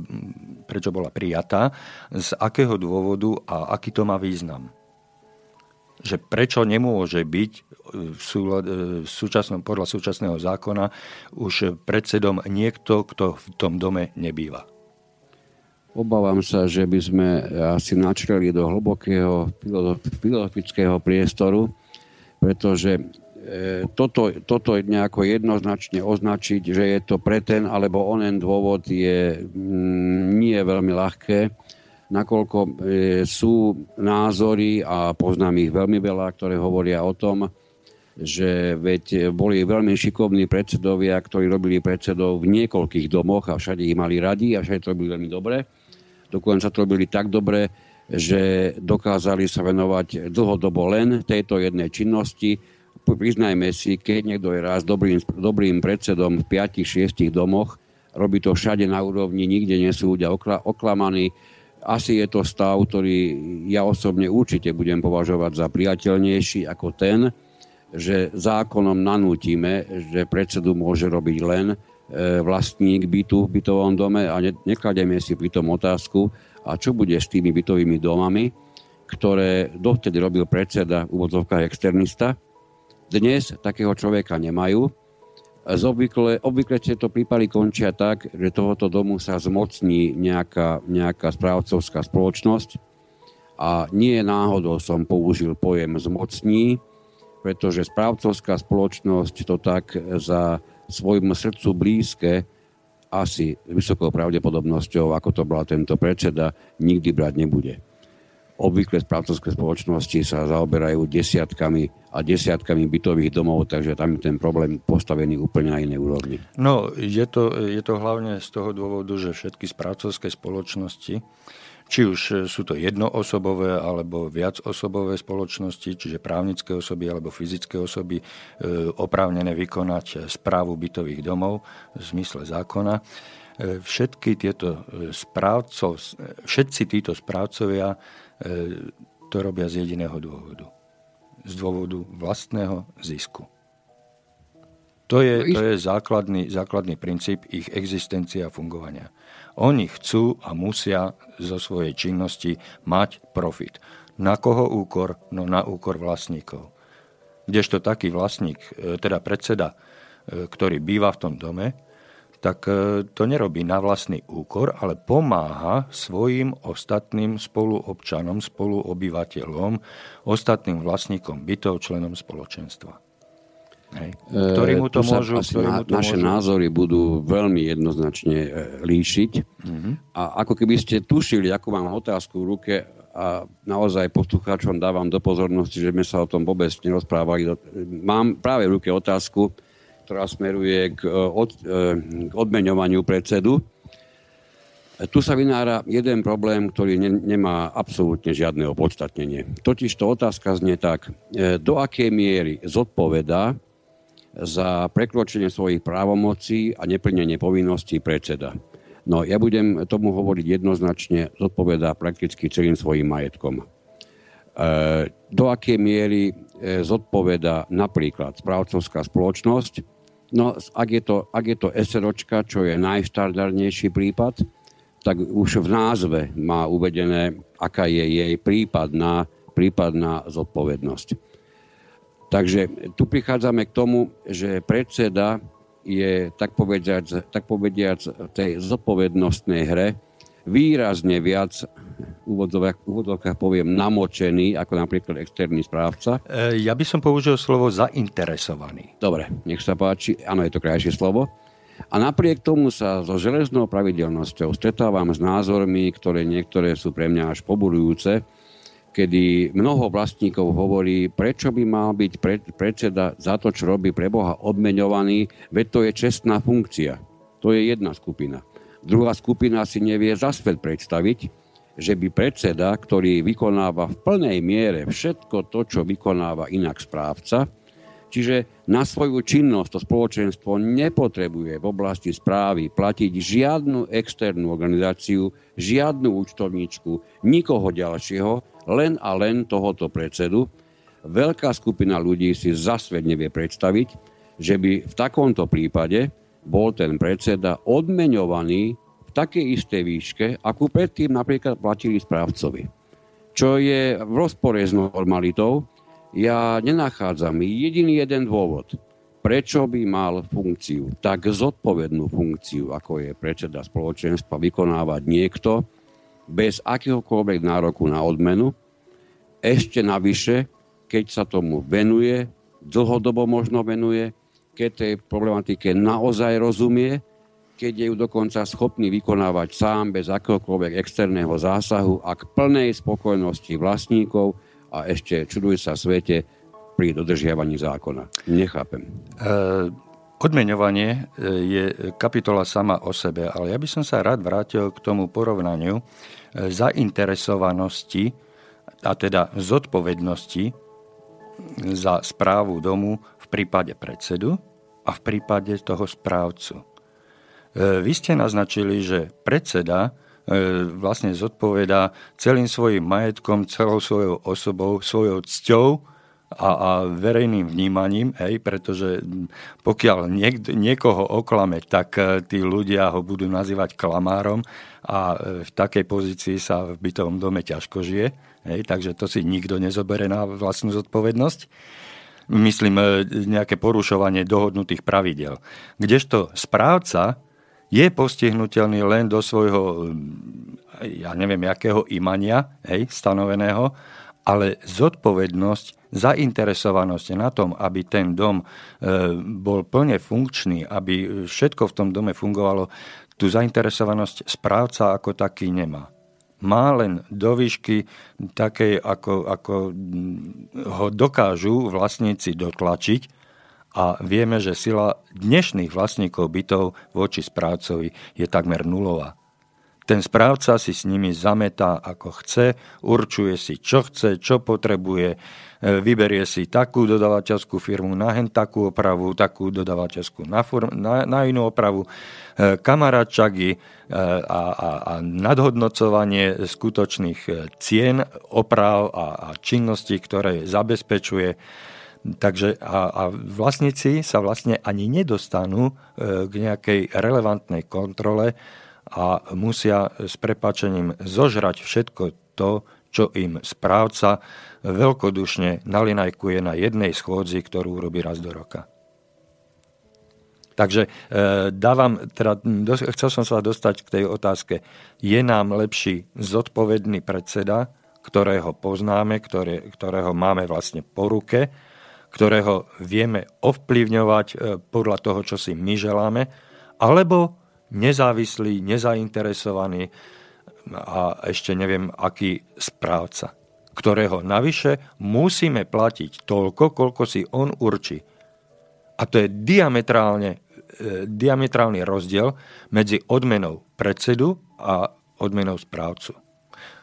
prečo bola prijatá, z akého dôvodu a aký to má význam? Že prečo nemôže byť e, v e, súčasnom, podľa súčasného zákona už predsedom niekto, kto v tom dome nebýva. Obávam sa, že by sme asi načreli do hlbokého filozofického priestoru, pretože e, toto, toto nejako jednoznačne označiť, že je to pre ten alebo onen dôvod je mm, nie veľmi ľahké nakoľko e, sú názory a poznám ich veľmi veľa, ktoré hovoria o tom, že veď boli veľmi šikovní predsedovia, ktorí robili predsedov v niekoľkých domoch a všade ich mali radi a všade to robili veľmi dobre. Dokonca to robili tak dobre, že dokázali sa venovať dlhodobo len tejto jednej činnosti. Priznajme si, keď niekto je raz dobrým, dobrým predsedom v 5-6 domoch, robí to všade na úrovni, nikde nie sú ľudia oklamaní, asi je to stav, ktorý ja osobne určite budem považovať za priateľnejší ako ten, že zákonom nanútime, že predsedu môže robiť len e, vlastník bytu v bytovom dome a neklademe si pri tom otázku, a čo bude s tými bytovými domami, ktoré dovtedy robil predseda v úvodzovkách externista. Dnes takého človeka nemajú, Obvykle, obvykle tieto prípady končia tak, že tohoto domu sa zmocní nejaká, nejaká správcovská spoločnosť. A nie náhodou som použil pojem zmocní, pretože správcovská spoločnosť to tak za svojmu srdcu blízke asi vysokou pravdepodobnosťou, ako to bola tento predseda, nikdy brať nebude obvykle správcovské spoločnosti sa zaoberajú desiatkami a desiatkami bytových domov, takže tam je ten problém postavený úplne na inej úrovni. No, je to, je to hlavne z toho dôvodu, že všetky správcovské spoločnosti, či už sú to jednoosobové alebo viacosobové spoločnosti, čiže právnické osoby alebo fyzické osoby e, oprávnené vykonať správu bytových domov v zmysle zákona, e, všetky tieto e, správcov, všetci títo správcovia E, to robia z jediného dôvodu. Z dôvodu vlastného zisku. To je, to je základný, základný princíp ich existencie a fungovania. Oni chcú a musia zo svojej činnosti mať profit. Na koho úkor? No na úkor vlastníkov. Kdežto taký vlastník, e, teda predseda, e, ktorý býva v tom dome, tak e, to nerobí na vlastný úkor, ale pomáha svojim ostatným spoluobčanom, spoluobyvateľom, ostatným vlastníkom bytov, členom spoločenstva. Hej. E, ktorí mu to môžu... Ktorí mu to naše môžu... názory budú veľmi jednoznačne e, líšiť. Uh-huh. A ako keby ste tušili, akú mám otázku v ruke a naozaj poslucháčom dávam do pozornosti, že sme sa o tom vôbec nerozprávali. Mám práve v ruke otázku, ktorá smeruje k, e, od, e, k odmeňovaniu predsedu. Tu sa vynára jeden problém, ktorý ne, nemá absolútne žiadne opodstatnenie. Totiž to otázka znie tak, e, do akej miery zodpoveda za prekročenie svojich právomocí a neplnenie povinností predseda. No ja budem tomu hovoriť jednoznačne, zodpovedá prakticky celým svojim majetkom. Do akej miery zodpoveda napríklad správcovská spoločnosť. No, ak je to, ak je to SROčka, čo je najštandardnejší prípad, tak už v názve má uvedené, aká je jej prípadná, prípadná zodpovednosť. Takže tu prichádzame k tomu, že predseda je, tak povediac, tak povediac v tej zodpovednostnej hre výrazne viac úvodzovkách poviem namočený, ako napríklad externý správca. E, ja by som použil slovo zainteresovaný. Dobre, nech sa páči. Áno, je to krajšie slovo. A napriek tomu sa so železnou pravidelnosťou stretávam s názormi, ktoré niektoré sú pre mňa až pobudujúce, kedy mnoho vlastníkov hovorí, prečo by mal byť predseda za to, čo robí pre Boha, odmeňovaný, veď to je čestná funkcia. To je jedna skupina. Druhá skupina si nevie za svet predstaviť, že by predseda, ktorý vykonáva v plnej miere všetko to, čo vykonáva inak správca, čiže na svoju činnosť to spoločenstvo nepotrebuje v oblasti správy platiť žiadnu externú organizáciu, žiadnu účtovníčku, nikoho ďalšieho, len a len tohoto predsedu. Veľká skupina ľudí si za svet nevie predstaviť, že by v takomto prípade bol ten predseda odmeňovaný takej istej výške, akú predtým napríklad platili správcovi. Čo je v rozpore s normalitou, ja nenachádzam jediný jeden dôvod, prečo by mal funkciu, tak zodpovednú funkciu, ako je predseda spoločenstva, vykonávať niekto bez akéhokoľvek nároku na odmenu, ešte navyše, keď sa tomu venuje, dlhodobo možno venuje, keď tej problematike naozaj rozumie keď je ju dokonca schopný vykonávať sám bez akéhokoľvek externého zásahu a k plnej spokojnosti vlastníkov a ešte čuduj sa svete pri dodržiavaní zákona. Nechápem. E, odmeňovanie e, je kapitola sama o sebe, ale ja by som sa rád vrátil k tomu porovnaniu e, zainteresovanosti a teda zodpovednosti za správu domu prípade predsedu a v prípade toho správcu. E, vy ste naznačili, že predseda e, vlastne zodpovedá celým svojim majetkom, celou svojou osobou, svojou cťou a, a verejným vnímaním, hej, pretože pokiaľ niek- niekoho oklame, tak e, tí ľudia ho budú nazývať klamárom a v takej pozícii sa v bytovom dome ťažko žije, hej, takže to si nikto nezobere na vlastnú zodpovednosť myslím, nejaké porušovanie dohodnutých pravidel. Kdežto správca je postihnutelný len do svojho, ja neviem, jakého imania, hej, stanoveného, ale zodpovednosť, zainteresovanosť na tom, aby ten dom e, bol plne funkčný, aby všetko v tom dome fungovalo, tú zainteresovanosť správca ako taký nemá. Má len do výšky takej, ako, ako ho dokážu vlastníci dotlačiť, a vieme, že sila dnešných vlastníkov bytov voči správcovi je takmer nulová. Ten správca si s nimi zametá ako chce, určuje si, čo chce, čo potrebuje, vyberie si takú dodavateľskú firmu na hen takú opravu, takú dodavateľskú na, fur, na, na inú opravu, e, kamaráčagy e, a, a, a nadhodnocovanie skutočných cien, oprav a, a činností, ktoré zabezpečuje. Takže a, a vlastníci sa vlastne ani nedostanú e, k nejakej relevantnej kontrole a musia s prepačením zožrať všetko to, čo im správca veľkodušne nalinajkuje na jednej schôdzi, ktorú robí raz do roka. Takže e, dávam, teda, do, chcel som sa dostať k tej otázke. Je nám lepší zodpovedný predseda, ktorého poznáme, ktoré, ktorého máme vlastne po ruke, ktorého vieme ovplyvňovať e, podľa toho, čo si my želáme, alebo nezávislý, nezainteresovaný a ešte neviem, aký správca, ktorého navyše musíme platiť toľko, koľko si on určí. A to je diametrálne, e, diametrálny rozdiel medzi odmenou predsedu a odmenou správcu.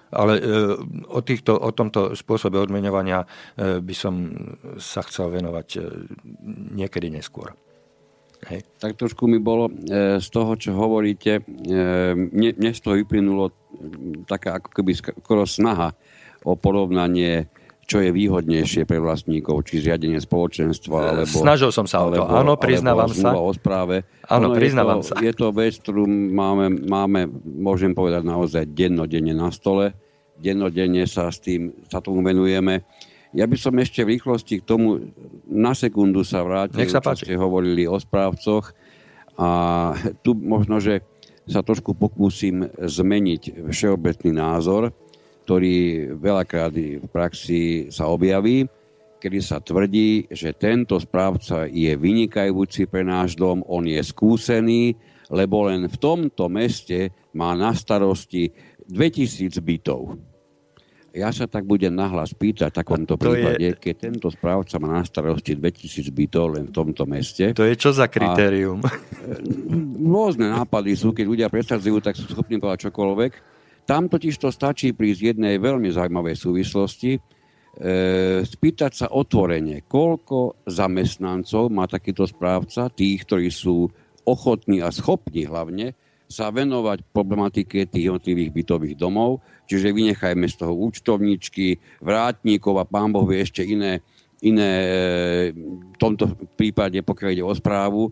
Ale e, o, týchto, o tomto spôsobe odmeňovania e, by som sa chcel venovať e, niekedy neskôr. Hej. Tak trošku mi bolo z toho, čo hovoríte, mne, mne z toho vyplynulo taká ako keby skoro snaha o porovnanie čo je výhodnejšie pre vlastníkov, či zriadenie spoločenstva, E, alebo... Snažil som sa o to. Áno, priznávam sa. o správe. Áno, Ono priznávam je to, sa. Je to vec, ktorú máme, máme, môžem povedať naozaj dennodenne na stole. Dennodenne sa s tým, sa tomu venujeme. Ja by som ešte v rýchlosti k tomu na sekundu sa vrátil, Nech sa čo páči. ste hovorili o správcoch. A tu možno, že sa trošku pokúsim zmeniť všeobecný názor, ktorý veľakrát v praxi sa objaví, kedy sa tvrdí, že tento správca je vynikajúci pre náš dom, on je skúsený, lebo len v tomto meste má na starosti 2000 bytov. Ja sa tak budem nahlas pýtať v takomto to je- prípade, keď tento správca má na starosti 2000 bytov len v tomto meste, To je čo za kritérium? <laughs> rôzne nápady sú, keď ľudia presadzujú, tak sú schopní povedať čokoľvek. Tam totiž to stačí prísť jednej veľmi zaujímavej súvislosti, e, spýtať sa otvorene, koľko zamestnancov má takýto správca, tých, ktorí sú ochotní a schopní hlavne sa venovať problematike tých jednotlivých bytových domov, čiže vynechajme z toho účtovníčky, vrátníkov a pán Boh vie ešte iné, iné e, v tomto prípade, pokiaľ ide o správu, e,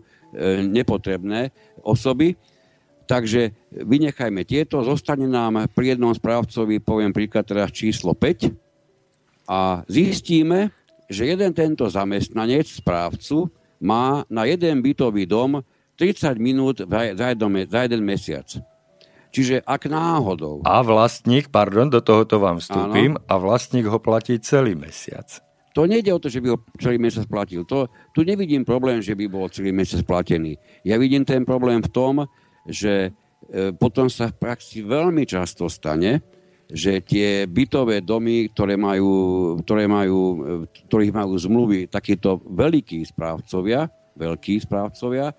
nepotrebné osoby. Takže vynechajme tieto, zostane nám pri jednom správcovi, poviem príklad teraz číslo 5, a zistíme, že jeden tento zamestnanec, správcu, má na jeden bytový dom 30 minút za jeden mesiac. Čiže ak náhodou... A vlastník, pardon, do tohoto vám vstúpim, a vlastník ho platí celý mesiac. To nejde o to, že by ho celý mesiac platil. To, tu nevidím problém, že by bol celý mesiac platený. Ja vidím ten problém v tom, že e, potom sa v praxi veľmi často stane, že tie bytové domy, ktoré majú, ktoré majú, e, ktorých majú zmluvy takíto veľkí správcovia, veľkí správcovia,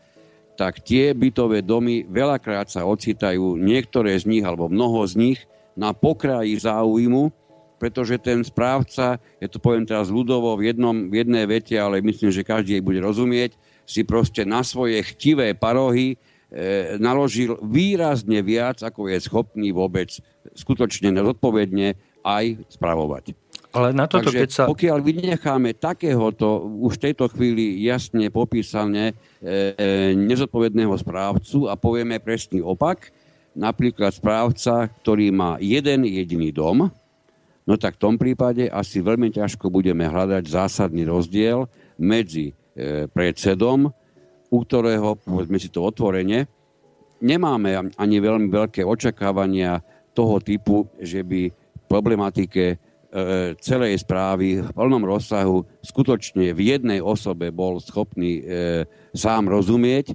tak tie bytové domy veľakrát sa ocitajú, niektoré z nich, alebo mnoho z nich, na pokraji záujmu, pretože ten správca, ja to poviem teraz ľudovo v, jednom, v jednej vete, ale myslím, že každý jej bude rozumieť, si proste na svoje chtivé parohy e, naložil výrazne viac, ako je schopný vôbec skutočne zodpovedne aj spravovať. Ale na toto, Takže keď sa... pokiaľ vynecháme takéhoto už v tejto chvíli jasne popísané e, e, nezodpovedného správcu a povieme presný opak, napríklad správca, ktorý má jeden jediný dom, no tak v tom prípade asi veľmi ťažko budeme hľadať zásadný rozdiel medzi e, predsedom, u ktorého, povedzme si to otvorene, nemáme ani veľmi veľké očakávania toho typu, že by problematike celej správy v plnom rozsahu skutočne v jednej osobe bol schopný e, sám rozumieť,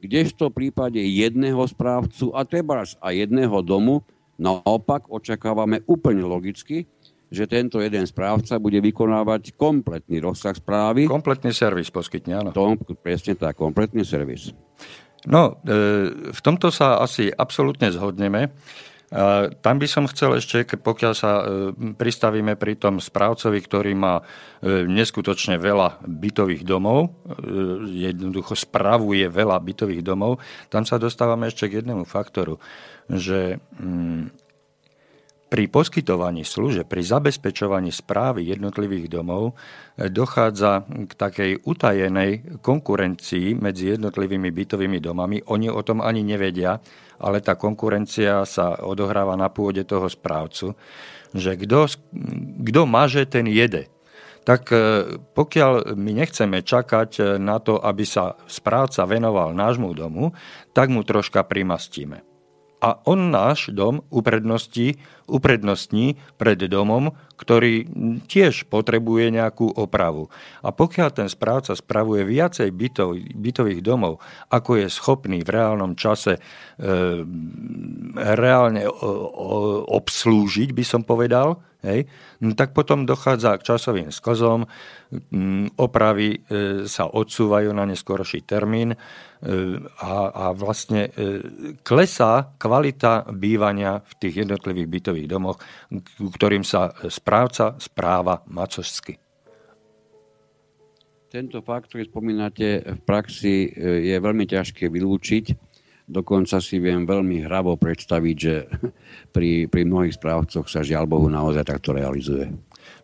kdežto v prípade jedného správcu a treba a jedného domu naopak očakávame úplne logicky, že tento jeden správca bude vykonávať kompletný rozsah správy. Kompletný servis poskytne, áno. To, presne tak, kompletný servis. No, e, v tomto sa asi absolútne zhodneme. Tam by som chcel ešte, pokiaľ sa e, pristavíme pri tom správcovi, ktorý má e, neskutočne veľa bytových domov, e, jednoducho spravuje veľa bytových domov, tam sa dostávame ešte k jednému faktoru, že mm, pri poskytovaní služeb, pri zabezpečovaní správy jednotlivých domov dochádza k takej utajenej konkurencii medzi jednotlivými bytovými domami. Oni o tom ani nevedia, ale tá konkurencia sa odohráva na pôde toho správcu, že kto, maže, ten jede. Tak e, pokiaľ my nechceme čakať e, na to, aby sa správca venoval nášmu domu, tak mu troška primastíme a on náš dom upredností, uprednostní pred domom, ktorý tiež potrebuje nejakú opravu. A pokiaľ ten správca spravuje viacej bytov, bytových domov, ako je schopný v reálnom čase e, reálne o, o, obslúžiť, by som povedal, hej, no tak potom dochádza k časovým skozom, opravy e, sa odsúvajú na neskorší termín, a, a vlastne klesá kvalita bývania v tých jednotlivých bytových domoch, ktorým sa správca správa macožsky. Tento fakt, ktorý spomínate v praxi, je veľmi ťažké vylúčiť. Dokonca si viem veľmi hravo predstaviť, že <laughs> pri, pri mnohých správcoch sa žiaľ Bohu naozaj takto realizuje.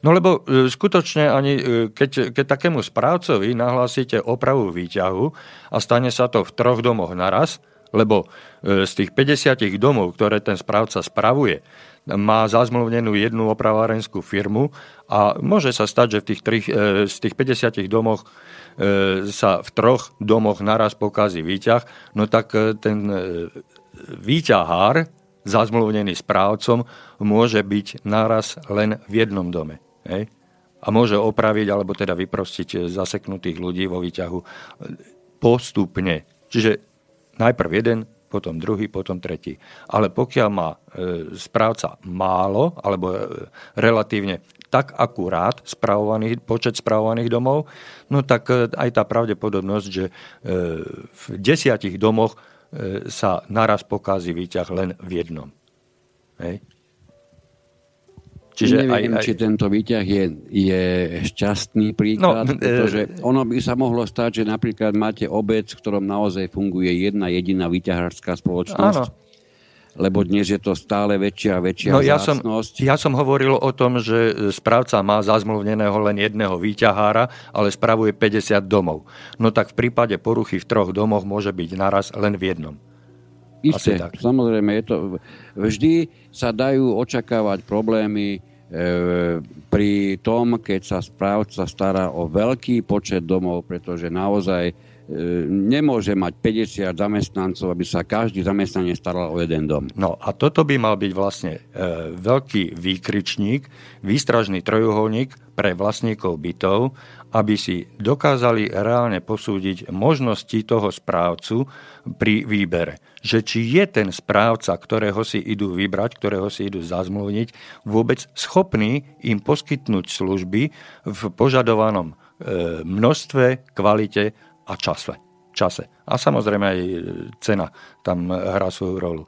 No lebo e, skutočne ani e, keď, keď takému správcovi nahlásite opravu výťahu a stane sa to v troch domoch naraz, lebo e, z tých 50 domov, ktoré ten správca spravuje, má zazmluvnenú jednu opravárenskú firmu a môže sa stať, že v tých, tri, z tých 50 domoch sa v troch domoch naraz pokazí výťah, no tak ten výťahár, zazmluvnený správcom, môže byť naraz len v jednom dome. Hej? A môže opraviť, alebo teda vyprostiť zaseknutých ľudí vo výťahu postupne. Čiže najprv jeden, potom druhý, potom tretí. Ale pokiaľ má e, správca málo, alebo e, relatívne tak akurát spravovaných, počet spravovaných domov, no tak e, aj tá pravdepodobnosť, že v desiatich domoch sa naraz pokázi výťah len v jednom. Hej. Čiže Neviem, aj, aj... či tento výťah je, je šťastný príklad, no, e, pretože ono by sa mohlo stať, že napríklad máte obec, v ktorom naozaj funguje jedna jediná výťahárska spoločnosť. Áno. Lebo dnes je to stále väčšia a väčšia no, ja som, ja som hovoril o tom, že správca má zazmluvneného len jedného výťahára, ale spravuje 50 domov. No tak v prípade poruchy v troch domoch môže byť naraz len v jednom. Isté, samozrejme, je to, vždy sa dajú očakávať problémy e, pri tom, keď sa správca stará o veľký počet domov, pretože naozaj e, nemôže mať 50 zamestnancov, aby sa každý zamestnanec staral o jeden dom. No a toto by mal byť vlastne e, veľký výkričník, výstražný trojuholník pre vlastníkov bytov, aby si dokázali reálne posúdiť možnosti toho správcu pri výbere že či je ten správca, ktorého si idú vybrať, ktorého si idú zazmluvniť, vôbec schopný im poskytnúť služby v požadovanom e, množstve, kvalite a čase. čase. A samozrejme aj cena tam hrá svoju rolu.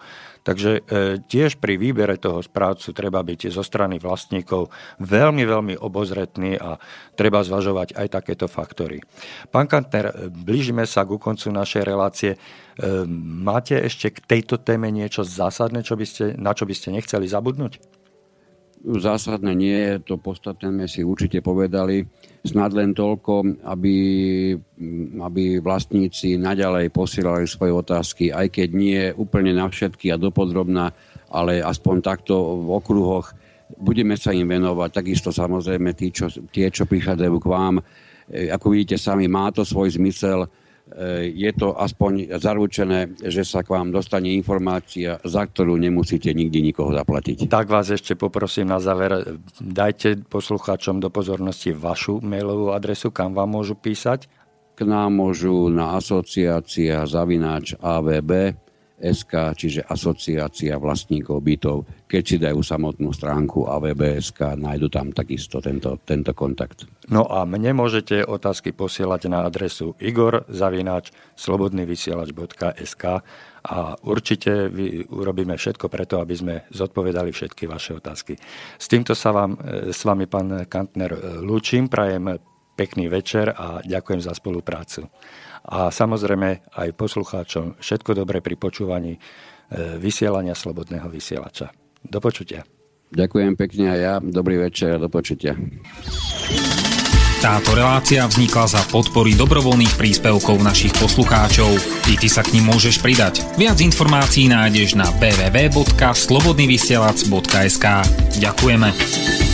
Takže e, tiež pri výbere toho správcu treba byť zo strany vlastníkov veľmi, veľmi obozretný a treba zvažovať aj takéto faktory. Pán Kantner, e, blížime sa ku koncu našej relácie. E, máte ešte k tejto téme niečo zásadné, čo by ste, na čo by ste nechceli zabudnúť? Zásadné nie to podstatné sme si určite povedali. Snad len toľko, aby, aby vlastníci naďalej posielali svoje otázky, aj keď nie úplne na všetky a dopodrobná, ale aspoň takto v okruhoch budeme sa im venovať. Takisto samozrejme tí, čo, tie, čo prichádzajú k vám. E, ako vidíte sami, má to svoj zmysel je to aspoň zaručené, že sa k vám dostane informácia, za ktorú nemusíte nikdy nikoho zaplatiť. Tak vás ešte poprosím na záver, dajte poslucháčom do pozornosti vašu mailovú adresu, kam vám môžu písať. K nám môžu na asociácia zavináč AVB SK, čiže Asociácia vlastníkov bytov. Keď si dajú samotnú stránku AVBSK, nájdu tam takisto tento, tento kontakt. No a mne môžete otázky posielať na adresu igor zavináč slobodnyvysielač.sk a určite urobíme všetko preto, aby sme zodpovedali všetky vaše otázky. S týmto sa vám, e, s vami, pán Kantner, e, lúčim, prajem pekný večer a ďakujem za spoluprácu a samozrejme aj poslucháčom všetko dobré pri počúvaní e, vysielania Slobodného vysielača. Do počutia. Ďakujem pekne a ja. Dobrý večer a do počutia. Táto relácia vznikla za podpory dobrovoľných príspevkov našich poslucháčov. I ty sa k ním môžeš pridať. Viac informácií nájdeš na www.slobodnyvysielac.sk Ďakujeme.